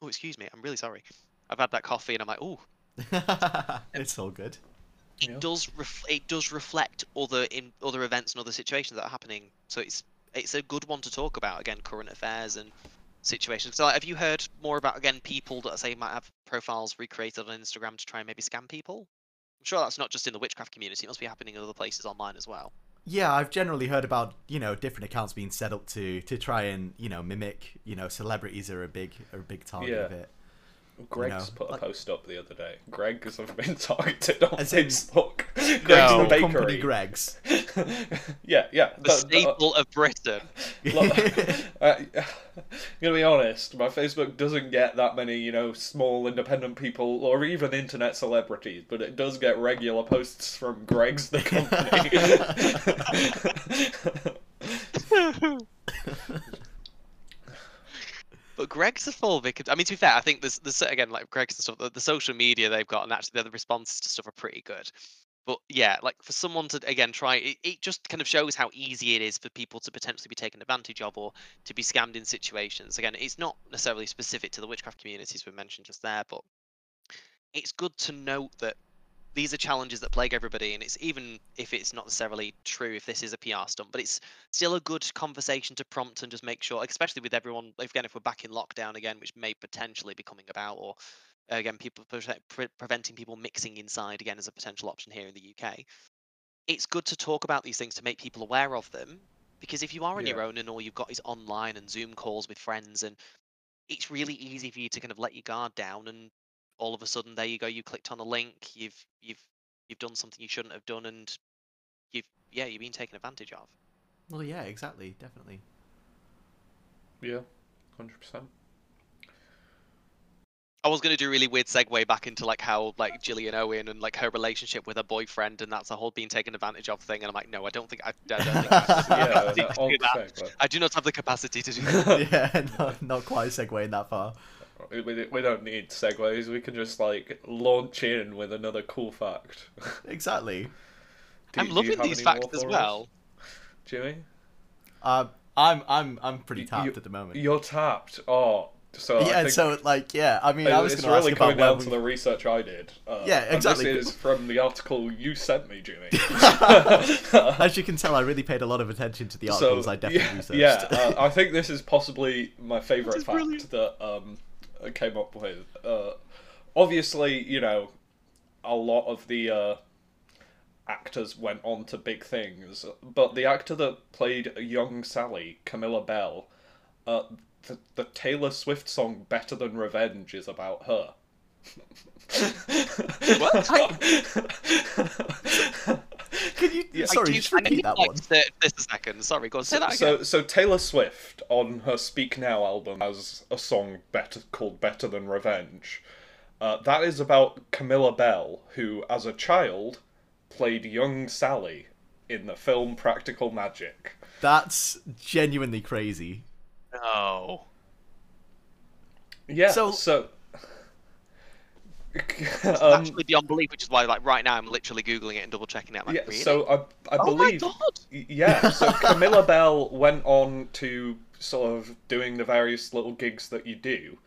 Speaker 3: oh, excuse me, I'm really sorry. I've had that coffee and I'm like, oh,
Speaker 2: it's all good.
Speaker 3: it
Speaker 1: Yeah.
Speaker 3: does ref- it does reflect other in other events and other situations that are happening. So it's it's a good one to talk about again, current affairs and situations. So like, have you heard more about again people that say might have profiles recreated on Instagram to try and maybe scam people? I'm sure that's not just in the witchcraft community; it must be happening in other places online as well.
Speaker 2: Yeah, I've generally heard about you know different accounts being set up to to try and you know mimic you know celebrities are a big are a big target of
Speaker 1: Yeah.
Speaker 2: it.
Speaker 1: Greggs
Speaker 2: know,
Speaker 1: put a
Speaker 2: like-
Speaker 1: post up the other day. Greg has been targeted on
Speaker 2: As in-
Speaker 1: Facebook. Greggs
Speaker 3: No.
Speaker 1: the
Speaker 2: Company
Speaker 1: bakery.
Speaker 2: Greggs.
Speaker 1: yeah, yeah.
Speaker 3: The
Speaker 1: the- the-
Speaker 3: staple of Britain.
Speaker 1: Look, uh, I'm gonna be honest. My Facebook doesn't get that many, you know, small independent people or even internet celebrities, but it does get regular posts from Greggs the company.
Speaker 3: But Greggs a full victim. I mean, to be fair, I think there's, there's again like Greggs and stuff. The, the social media they've got and actually the responses to stuff are pretty good. But yeah, like for someone to again try, it, it just kind of shows how easy it is for people to potentially be taken advantage of or to be scammed in situations. Again, it's not necessarily specific to the witchcraft communities we mentioned just there, but it's good to note that these are challenges that plague everybody, and it's even if it's not necessarily true if this is a PR stunt, but it's still a good conversation to prompt and just make sure, especially with everyone, again, if we're back in lockdown again, which may potentially be coming about, or again, people pre- pre- preventing people mixing inside again as a potential option here in the UK. It's good to talk about these things to make people aware of them, because if you are on your own and all you've got is online and Zoom calls with friends, and it's really easy for you to kind of let your guard down, and all of a sudden there you go, you clicked on a link, you've you've you've done something you shouldn't have done, and you've yeah, you've been taken advantage of.
Speaker 2: well, yeah, exactly, definitely.
Speaker 1: yeah, hundred percent.
Speaker 3: I was gonna do a really weird segue back into like how like Gillian Owen and like her relationship with her boyfriend and that's a whole being taken advantage of thing and I'm like no I don't think I, I don't think I,
Speaker 1: Yeah,
Speaker 3: capacity to do that. I do not have the capacity to do that.
Speaker 2: yeah, not, not quite segueing that far.
Speaker 1: We, we we don't need segues. We can just like launch in with another cool fact.
Speaker 2: Exactly.
Speaker 1: Do-
Speaker 3: I'm loving these facts as
Speaker 1: for us,
Speaker 3: well.
Speaker 1: Jimmy.
Speaker 2: Uh, I'm I'm I'm pretty tapped
Speaker 1: you-
Speaker 2: at the moment.
Speaker 1: You're tapped. Oh, so I
Speaker 2: yeah,
Speaker 1: think
Speaker 2: so like yeah, I mean, I was
Speaker 1: it's
Speaker 2: going to
Speaker 1: really
Speaker 2: ask about
Speaker 1: coming down
Speaker 2: we...
Speaker 1: to the research I did. Uh,
Speaker 2: Yeah,
Speaker 1: and
Speaker 2: exactly.
Speaker 1: This is from the article you sent me, Jimmy.
Speaker 2: As you can tell, I really paid a lot of attention to the articles I definitely
Speaker 1: yeah,
Speaker 2: researched.
Speaker 1: yeah uh, I think this is possibly my favourite fact
Speaker 3: brilliant.
Speaker 1: that um, I came up with. Uh, obviously, you know, a lot of the uh, actors went on to big things, but the actor that played young Sally, Camilla Belle, uh, the, the Taylor Swift song "Better Than Revenge" is about her.
Speaker 3: What?
Speaker 2: Can you
Speaker 1: Yeah.
Speaker 2: sorry,
Speaker 3: do-
Speaker 2: just repeat that
Speaker 3: like,
Speaker 2: one?
Speaker 3: thir- This a second. Sorry, go on. Say that again.
Speaker 1: So, so Taylor Swift on her Speak Now album has a song better called "Better Than Revenge." Uh, that is about Camilla Belle, who, as a child, played young Sally in the film Practical Magic.
Speaker 2: That's genuinely crazy.
Speaker 3: no.
Speaker 1: Yeah.
Speaker 2: So-
Speaker 1: So.
Speaker 3: It's
Speaker 1: um,
Speaker 3: actually beyond belief, which is why, like, right now I'm literally googling it and double checking it. I'm like,
Speaker 1: yeah.
Speaker 3: really?
Speaker 1: So I, I
Speaker 3: oh
Speaker 1: believe.
Speaker 3: my god!
Speaker 1: Yeah, so Camilla Belle went on to sort of doing the various little gigs that you do,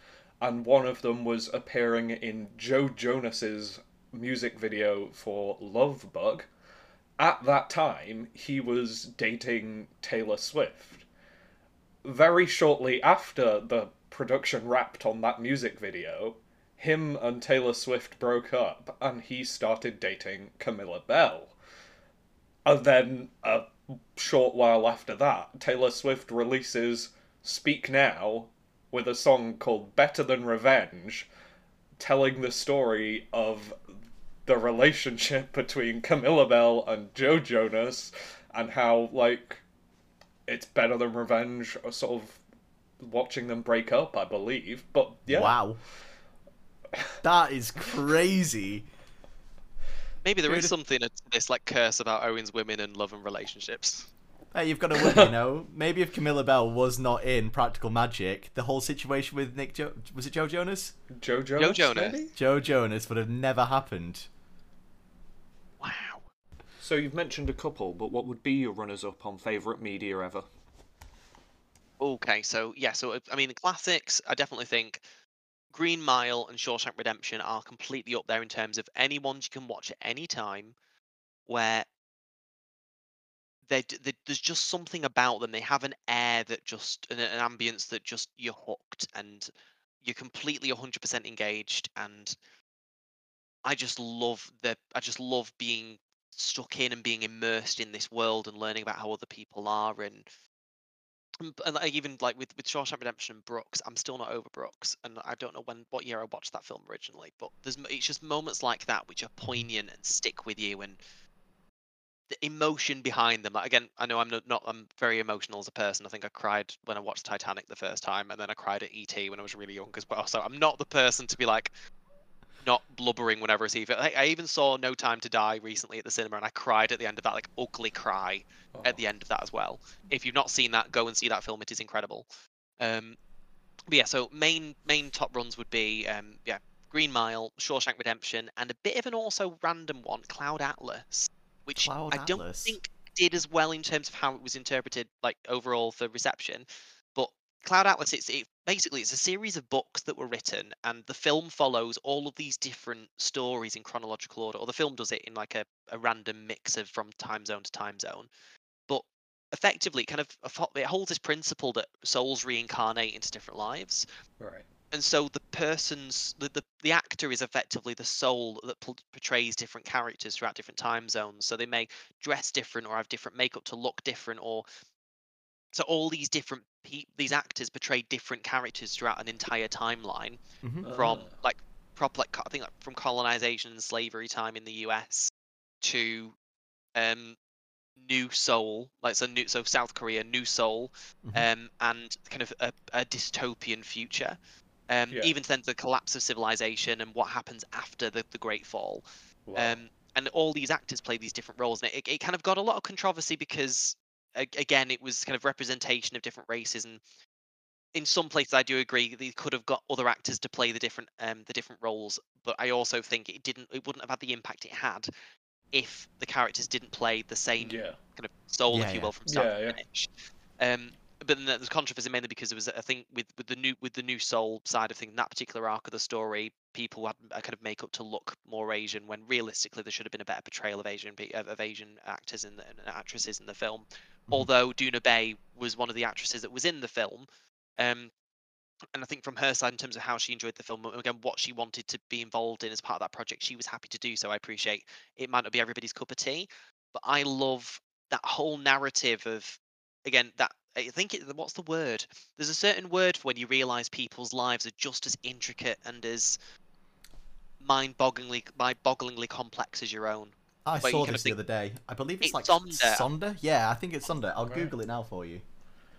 Speaker 1: and one of them was appearing in Joe Jonas's music video for Love Bug. At that time, he was dating Taylor Swift. Very shortly after the production wrapped on that music video, him and Taylor Swift broke up, and he started dating Camilla Belle. And then a short while after that, Taylor Swift releases Speak Now with a song called Better Than Revenge, telling the story of the relationship between Camilla Belle and Joe Jonas and how, like, it's better than revenge, or sort of watching them break up, I believe. But yeah.
Speaker 2: Wow. That is crazy.
Speaker 3: Maybe there is
Speaker 2: Good.
Speaker 3: something to this like curse about Owen's women and love and relationships.
Speaker 2: Hey, you've got to wonder, you know. Maybe if Camilla Belle was not in Practical Magic, the whole situation with Nick jo- was it Joe Jonas?
Speaker 1: Joe Jonas.
Speaker 3: Joe Jonas.
Speaker 1: maybe?
Speaker 2: Joe Jonas would have never happened.
Speaker 3: Wow.
Speaker 1: So you've mentioned a couple, but what would be your runners-up on favourite media ever?
Speaker 3: Okay, so yeah, so I mean the classics. I definitely think Green Mile and Shawshank Redemption are completely up there in terms of any ones you can watch at any time, where they, they there's just something about them. They have an air that just an, an ambience that just you're hooked and you're completely 100% engaged. And I just love the I just love being stuck in and being immersed in this world and learning about how other people are and and and, like, even like with with Shawshank Redemption and Brooks, I'm still not over Brooks, and I don't know when what year I watched that film originally, but there's it's just moments like that which are poignant and stick with you, and the emotion behind them. Like, again, I know I'm not, not I'm very emotional as a person. I think I cried when I watched Titanic the first time, and then I cried at ET when I was really young as well. So I'm not the person to be like not blubbering whenever I see it. I, I even saw No Time to Die recently at the cinema, and I cried at the end of that, like ugly cry at the end of that as well. If you've not seen that, go and see that film. It is incredible. Um, but yeah, so main main top runs would be um, yeah, Green Mile, Shawshank Redemption, and a bit of an also random one, Cloud Atlas, which
Speaker 2: Cloud
Speaker 3: I don't think did as well in terms of how it was interpreted, like overall for reception. Cloud Atlas, it's it, basically it's a series of books that were written, and the film follows all of these different stories in chronological order, or the film does it in like a, a random mix of from time zone to time zone. But effectively, it kind of it holds this principle that souls reincarnate into different lives,
Speaker 1: Right.
Speaker 3: and so the person's the, the, the actor is effectively the soul that pl- portrays different characters throughout different time zones so they may dress different or have different makeup to look different or so all these different pe- these actors portray different characters throughout an entire timeline
Speaker 2: Mhm.
Speaker 3: from
Speaker 1: Ah.
Speaker 3: like prop like I think like from colonization and slavery time in the US to um New Seoul like so new so South Korea New Seoul
Speaker 2: Mhm.
Speaker 3: um and kind of a, a dystopian future um
Speaker 1: Yeah.
Speaker 3: even then the collapse of civilization and what happens after the, the Great Fall
Speaker 1: Wow.
Speaker 3: um and all these actors play these different roles and it, it kind of got a lot of controversy because a- again it was kind of representation of different races and in some places I do agree they could have got other actors to play the different um the different roles but I also think it didn't it wouldn't have had the impact it had if the characters didn't play the same
Speaker 1: yeah.
Speaker 3: kind of soul,
Speaker 2: Yeah,
Speaker 3: if you
Speaker 2: yeah.
Speaker 3: will, from start
Speaker 1: Yeah,
Speaker 3: to
Speaker 1: yeah.
Speaker 3: finish. Um, but then there's controversy mainly because there was, I think, with, with the new with the new soul side of things, that particular arc of the story, people had a kind of makeup to look more Asian when realistically there should have been a better portrayal of Asian of, of Asian actors and actresses in the film. Although Doona Bae was one of the actresses that was in the film, um, and I think from her side, in terms of how she enjoyed the film, and again, what she wanted to be involved in as part of that project, she was happy to do so. I appreciate it might not be everybody's cup of tea, but I love that whole narrative of, again, that I think it, what's the word? There's a certain word for when you realise people's lives are just as intricate and as mind-bogglingly, mind-bogglingly complex as your own.
Speaker 2: I
Speaker 3: But
Speaker 2: saw
Speaker 3: kind of
Speaker 2: this the
Speaker 3: think-
Speaker 2: other day. I believe it's,
Speaker 3: It's
Speaker 2: like
Speaker 3: Sonder.
Speaker 2: Sonder. Yeah, I think it's Sonder. I'll
Speaker 1: Right.
Speaker 2: Google it now for you.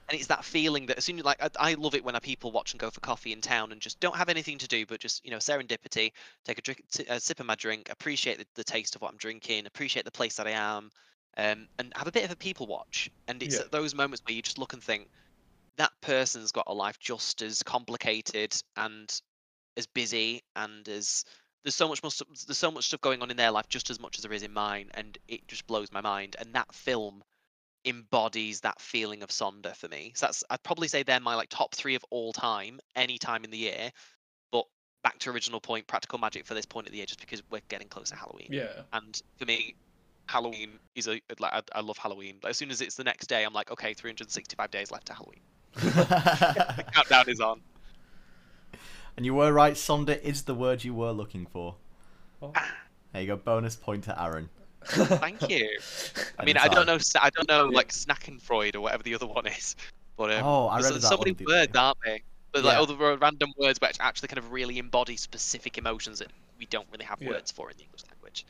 Speaker 3: and it's that feeling that as soon as like I, I love it when I people watch and go for coffee in town and just don't have anything to do but just you know serendipity take a drink t- a sip of my drink appreciate the, the taste of what i'm drinking appreciate the place that i am um, and have a bit of a people watch and it's
Speaker 1: Yeah.
Speaker 3: at those moments where you just look and think that person's got a life just as complicated and as busy and as there's so much more there's so much stuff going on in their life just as much as there is in mine and it just blows my mind and that film embodies that feeling of Sonder for me. So that's I'd probably say they're my like top three of all time, any time in the year. But back to original point, practical magic for this point of the year, just because we're getting close to Halloween.
Speaker 1: Yeah.
Speaker 3: And for me, Halloween is a like I, I love Halloween. Like, as soon as it's the next day, I'm like, okay, 365 days left to Halloween. The countdown is on.
Speaker 2: and you were right. Sonder is the word you were looking for.
Speaker 1: Oh.
Speaker 2: There you go. Bonus point to Aaron.
Speaker 3: Thank you. I mean, I don't know, I don't know like Snackenfreud or whatever the other one is, but um,
Speaker 2: Oh, I
Speaker 3: there's
Speaker 2: read
Speaker 3: so many
Speaker 2: one
Speaker 3: words, aren't they? There's like
Speaker 2: Yeah.
Speaker 3: other ro- random words which actually kind of really embody specific emotions that we don't really have
Speaker 1: Yeah.
Speaker 3: words for in the English language,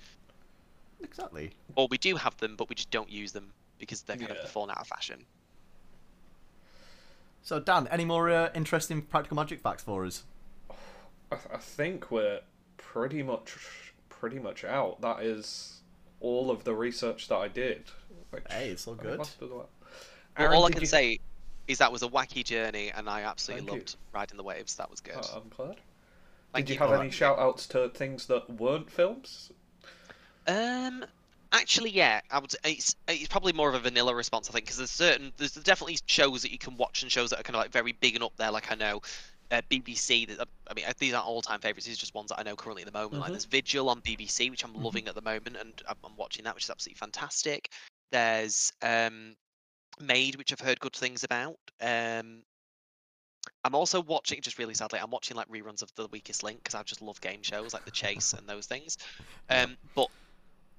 Speaker 2: Exactly.
Speaker 3: or we do have them, but we just don't use them because they're kind
Speaker 1: Yeah.
Speaker 3: of fallen out of fashion.
Speaker 2: So Dan, any more uh, interesting practical magic facts for us?
Speaker 1: I, I think we're pretty much pretty much out. That is all of the research that I did. Which
Speaker 2: Hey, it's all good.
Speaker 1: must do that.
Speaker 3: Well,
Speaker 1: Aaron,
Speaker 3: all I can
Speaker 1: you-
Speaker 3: say is that was a wacky journey, and I absolutely
Speaker 1: Thank you.
Speaker 3: loved riding the waves. That was good.
Speaker 1: Oh, I'm glad.
Speaker 3: Thank
Speaker 1: did you
Speaker 3: for
Speaker 1: have any shout outs to things that weren't films?
Speaker 3: Um, actually, yeah, I would. It's it's probably more of a vanilla response, I think, because there's certain there's definitely shows that you can watch and shows that are kind of like very big and up there. Like I know. Uh, BBC, that I mean, uh, these aren't all-time favorites. These are just ones that I know currently at the moment. Like
Speaker 2: Mhm.
Speaker 3: there's Vigil on BBC, which I'm
Speaker 2: Mhm.
Speaker 3: loving at the moment, and I'm, I'm watching that, which is absolutely fantastic. There's um, Maid, which I've heard good things about. Um, I'm also watching, just really sadly, I'm watching like reruns of The Weakest Link because I just love game shows like The Chase and those things. Um, but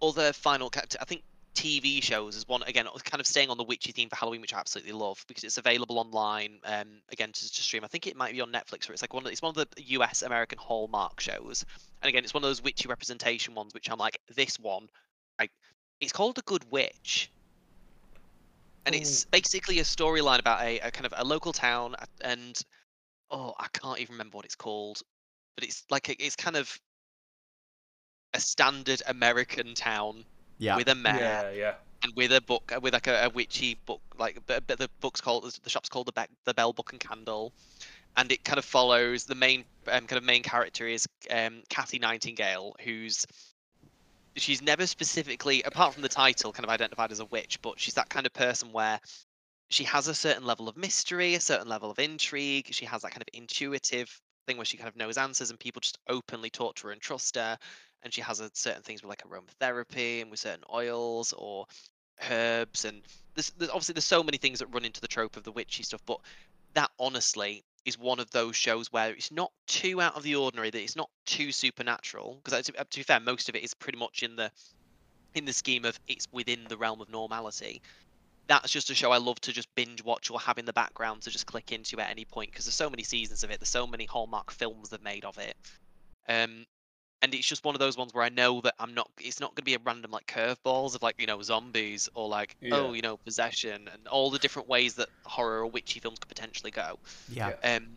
Speaker 3: other final, I think TV shows is one again, kind of staying on the witchy theme for Halloween, which I absolutely love because it's available online. Um, again to, to stream. I think it might be on Netflix, or it's like one of it's one of the U.S. American Hallmark shows. And again, it's one of those witchy representation ones, which I'm like, this one, like, it's called The Good Witch. And it's basically a storyline about a, a kind of a local town, and oh, I can't even remember what it's called, but it's like a, it's kind of a standard American town
Speaker 2: Yeah.
Speaker 3: with a mayor
Speaker 1: Yeah, yeah.
Speaker 3: and with a book uh, with like a, a witchy book like but, but the book's called the shop's called the Be- the bell book and candle and it kind of follows the main um, kind of main character is um cassie nightingale who's she's never specifically apart from the title kind of identified as a witch but she's that kind of person where she has a certain level of mystery a certain level of intrigue she has that kind of intuitive thing where she kind of knows answers and people just openly talk to her and trust her and she has a, certain things with like aromatherapy and with certain oils or herbs and there's, there's obviously there's so many things that run into the trope of the witchy stuff but that honestly is one of those shows where it's not too out of the ordinary that it's not too supernatural because uh, to, uh, to be fair most of it is pretty much in the in the scheme of it's within the realm of normality that's just a show I love to just binge watch or have in the background to just click into at any point because there's so many seasons of it. There's so many Hallmark films they've made of it. Um, and it's just one of those ones where I know that I'm not. It's not going to be a random like curveballs of like you know zombies or like
Speaker 1: Yeah.
Speaker 3: oh you know possession and all the different ways that horror or witchy films could potentially go.
Speaker 2: yeah.
Speaker 3: Um,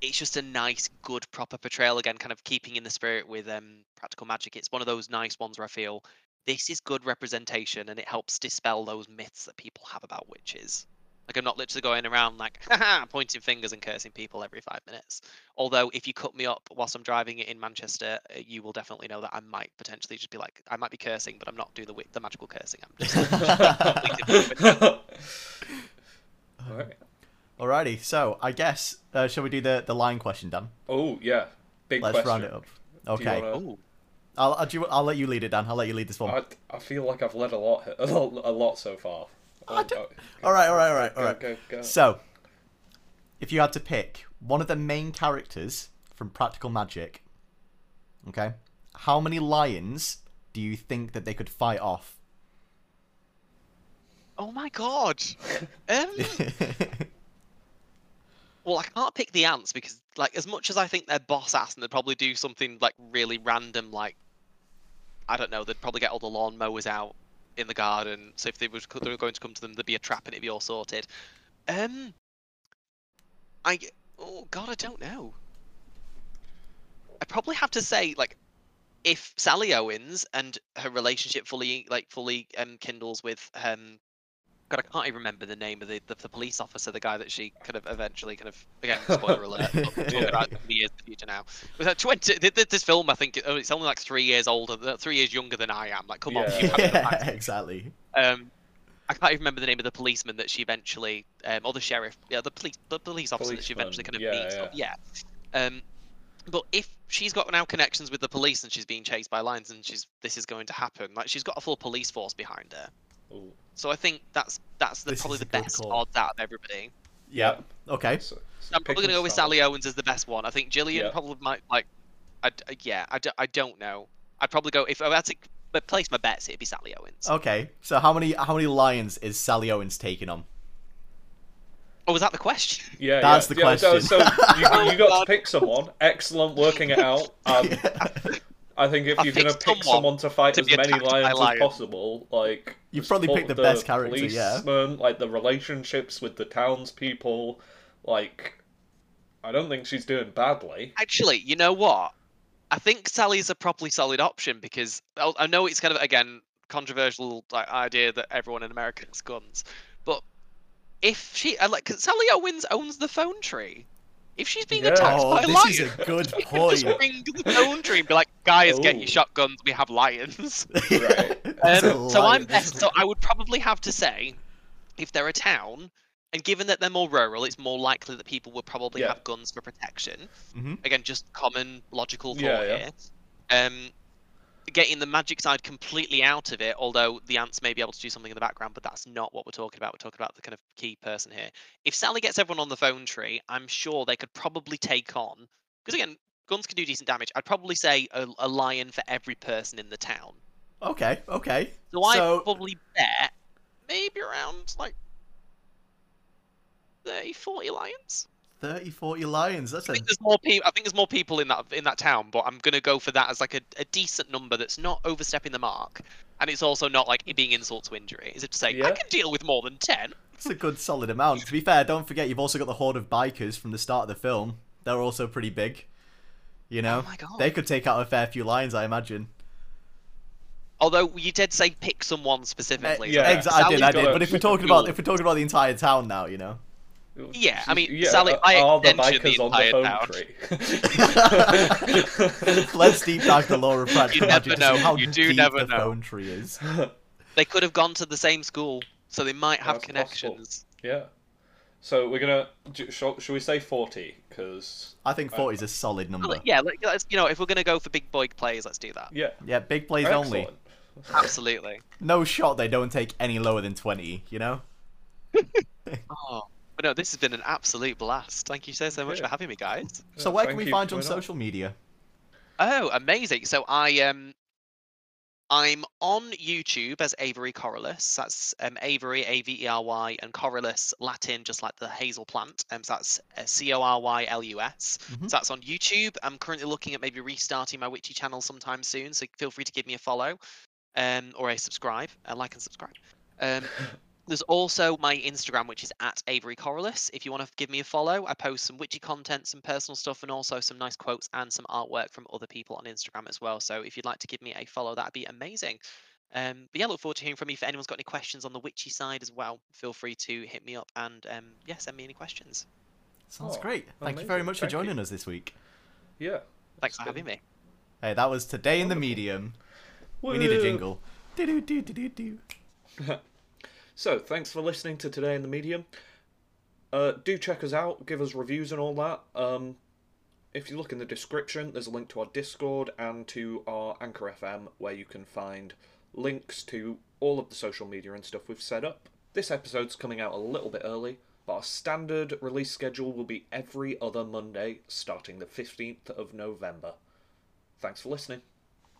Speaker 3: it's just a nice, good, proper portrayal again, kind of keeping in the spirit with um practical magic. It's one of those nice ones where I feel this is good representation and it helps dispel those myths that people have about witches. Like I'm not literally going around like haha pointing fingers and cursing people every five minutes. Although if you cut me up whilst I'm driving it in Manchester, uh, you will definitely know that I might potentially just be like I might be cursing, but I'm not doing the wi- the magical cursing. I'm just
Speaker 1: Alright.
Speaker 2: Alrighty. So I guess uh, shall we do the the line question, Dan?
Speaker 1: Oh yeah, big
Speaker 2: Let's
Speaker 1: question.
Speaker 2: round it up. Okay.
Speaker 1: wanna-
Speaker 3: Ooh.
Speaker 2: I'll, I'll do- I'll let you lead it, Dan. I'll let you lead this one.
Speaker 1: I, I feel like I've led a lot, a lot, a lot so far.
Speaker 2: I
Speaker 1: Oh,
Speaker 2: don't-
Speaker 1: oh,
Speaker 2: All right, all right, all right,
Speaker 1: go,
Speaker 2: all right.
Speaker 1: Go, go,
Speaker 2: So, if you had to pick one of the main characters from Practical Magic, okay, how many lions do you think that they could fight off?
Speaker 3: Oh my god. Um. Well, I can't pick the ants because, like, as much as I think they're boss ass and they'd probably do something like really random, like I don't know, they'd probably get all the lawn mowers out in the garden. So if they were they were going to come to them, there'd be a trap and it'd be all sorted. Um, I oh god, I don't know. I'd probably have to say like if Sally Owens and her relationship fully like fully um kindles with um God, I can't even remember the name of the, the, the police officer, the guy that she kind of eventually kind of again spoiler alert, talking
Speaker 1: Yeah.
Speaker 3: about 20 years in the future now. Was that twenty? th- th- This film, I think, oh, it's only like three years older, three years younger than I am. Like, come on,
Speaker 1: Yeah.
Speaker 3: you
Speaker 2: yeah, exactly.
Speaker 3: Um, I can't even remember the name of the policeman that she eventually, um, or the sheriff, yeah, the police, the police officer that she eventually kind of
Speaker 1: Policeman,
Speaker 3: meets.
Speaker 1: yeah.
Speaker 3: Yeah. Um, but if she's got now connections with the police and she's being chased by lions and she's this is going to happen, like she's got a full police force behind her.
Speaker 1: Ooh.
Speaker 3: So I think that's that's the, probably the best
Speaker 2: call.
Speaker 3: odds out of everybody.
Speaker 2: Yeah. Okay.
Speaker 1: So, so
Speaker 3: I'm probably gonna go with
Speaker 1: Sally.
Speaker 3: Sally Owens as the best one. I think Gillian
Speaker 1: Yeah.
Speaker 3: probably might like. I yeah, I, d- I don't know. I'd probably go if I had to but place my bets. It'd be Sally Owens.
Speaker 2: Okay. So how many how many lions is Sally Owens taking on?
Speaker 3: Oh, was that the question?
Speaker 1: Yeah,
Speaker 2: That's
Speaker 1: yeah.
Speaker 2: the
Speaker 1: yeah,
Speaker 2: question.
Speaker 1: So, you, you got to pick someone. Excellent working it out. Um, I think if
Speaker 3: I
Speaker 1: you're gonna pick
Speaker 3: someone
Speaker 1: someone to fight
Speaker 3: to
Speaker 1: as many
Speaker 3: attacked by
Speaker 1: lions as
Speaker 3: lions.
Speaker 1: possible, like
Speaker 2: You
Speaker 1: just
Speaker 2: probably
Speaker 1: all
Speaker 2: picked the best character, yeah.
Speaker 1: policemen, like the relationships with the townspeople. Like, I don't think she's doing badly.
Speaker 3: Actually, you know what? I think Sally's a properly solid option because I I know it's kind of again controversial like, idea that everyone in America has guns, but if she like like 'cause Sally Owens owns the phone tree. If she's being
Speaker 1: Yeah.
Speaker 3: attacked
Speaker 2: Oh,
Speaker 3: by
Speaker 2: this
Speaker 3: lions,
Speaker 2: is a good
Speaker 3: she can just
Speaker 2: point.
Speaker 3: ring the phone tree and be like, "Guys, get your
Speaker 1: Oh.
Speaker 3: shotguns. We have lions."
Speaker 1: Right.
Speaker 3: Um, so I'm best. So I would probably have to say, if they're a town, and given that they're more rural, it's more likely that people would probably
Speaker 1: Yeah.
Speaker 3: have guns for protection.
Speaker 2: Mhm.
Speaker 3: Again, just common logical thought
Speaker 1: Yeah, yeah.
Speaker 3: here. Um, getting the magic side completely out of it, although the ants may be able to do something in the background, but that's not what we're talking about. We're talking about the kind of key person here. If Sally gets everyone on the phone tree, I'm sure they could probably take on. Because again, guns can do decent damage. I'd probably say a, a lion for every person in the town.
Speaker 2: Okay, okay.
Speaker 3: So I
Speaker 2: So-
Speaker 3: probably bet maybe around like 30, 40 lions.
Speaker 2: 30, 40 lions. That's
Speaker 3: I think there's more people. I think there's more people in that in that town, but I'm gonna go for that as like a, a decent number that's not overstepping the mark, and it's also not like being insult to injury. Is it to say I can deal with more than ten?
Speaker 2: It's a good solid amount. To be fair, don't forget you've also got the horde of bikers from the start of the film. They're also pretty big. You know,
Speaker 3: Oh my god!
Speaker 2: they could take out a fair few lions, I imagine.
Speaker 3: Although you did say pick someone specifically. Eh, so
Speaker 1: yeah.
Speaker 2: Ex- I did, I did. But if we're talking about if we're talking about the entire town now, you know.
Speaker 3: Yeah, I mean,
Speaker 1: Yeah,
Speaker 3: Sally,
Speaker 1: uh,
Speaker 3: by
Speaker 1: are the
Speaker 3: extension, the
Speaker 1: bikers on the
Speaker 3: entire
Speaker 1: phone tree?
Speaker 2: Let's deep dive the lore of practical
Speaker 3: never
Speaker 2: to
Speaker 3: know.
Speaker 2: see how
Speaker 3: You do
Speaker 2: deep
Speaker 3: never
Speaker 2: the
Speaker 3: know.
Speaker 2: phone tree is.
Speaker 3: They could have gone to the same school, so they might have
Speaker 1: That's possible.
Speaker 3: connections.
Speaker 1: yeah. So we're gonna. do- Shall, shall we say forty? Because
Speaker 2: I think 40 is a solid number.
Speaker 3: Yeah, let's, you know, if we're gonna go for big boy players, let's do that.
Speaker 1: yeah,
Speaker 2: Yeah, big plays only.
Speaker 3: Absolutely.
Speaker 2: No shot they don't take any lower than 20, you know?
Speaker 3: Oh, but no, this has been an absolute blast. Thank you so so much
Speaker 1: Yeah.
Speaker 3: for having me, guys.
Speaker 2: So where
Speaker 1: thank
Speaker 2: can we
Speaker 1: you
Speaker 2: find
Speaker 1: for
Speaker 2: you on
Speaker 1: coming on.
Speaker 2: social media?
Speaker 3: Oh, amazing! So I um, I'm on YouTube as Avery Corylus. That's um, Avery A V E R Y and Corylus Latin, just like the hazel plant. Um, so that's uh, C O R Y L U S.
Speaker 2: Mhm.
Speaker 3: So that's on YouTube. I'm currently looking at maybe restarting my Witchy channel sometime soon. So feel free to give me a follow, um, or a subscribe, a like and subscribe. Um, There's also my Instagram, which is at Avery Corylus. If you want to give me a follow, I post some witchy content, some personal stuff, and also some nice quotes and some artwork from other people on Instagram as well. So if you'd like to give me a follow, that'd be amazing. Um, but yeah, look forward to hearing from you. If anyone's got any questions on the witchy side as well, feel free to hit me up and um, yeah, send me any questions.
Speaker 2: Sounds
Speaker 1: Oh,
Speaker 2: great. Thank you very
Speaker 1: amazing.
Speaker 2: much for
Speaker 1: Thank you.
Speaker 2: joining us this week.
Speaker 1: Yeah.
Speaker 3: Thanks
Speaker 1: It's
Speaker 3: for having me.
Speaker 2: Hey, that was Today in the
Speaker 1: Wonderful.
Speaker 2: Medium. We need a jingle. Do-do-do-do-do-do.
Speaker 1: So, thanks for listening to Today in the Medium. Uh, do check us out, give us reviews and all that. Um, if you look in the description, there's a link to our Discord and to our Anchor FM where you can find links to all of the social media and stuff we've set up. This episode's coming out a little bit early, but our standard release schedule will be every other Monday starting the 15th of November. Thanks for listening.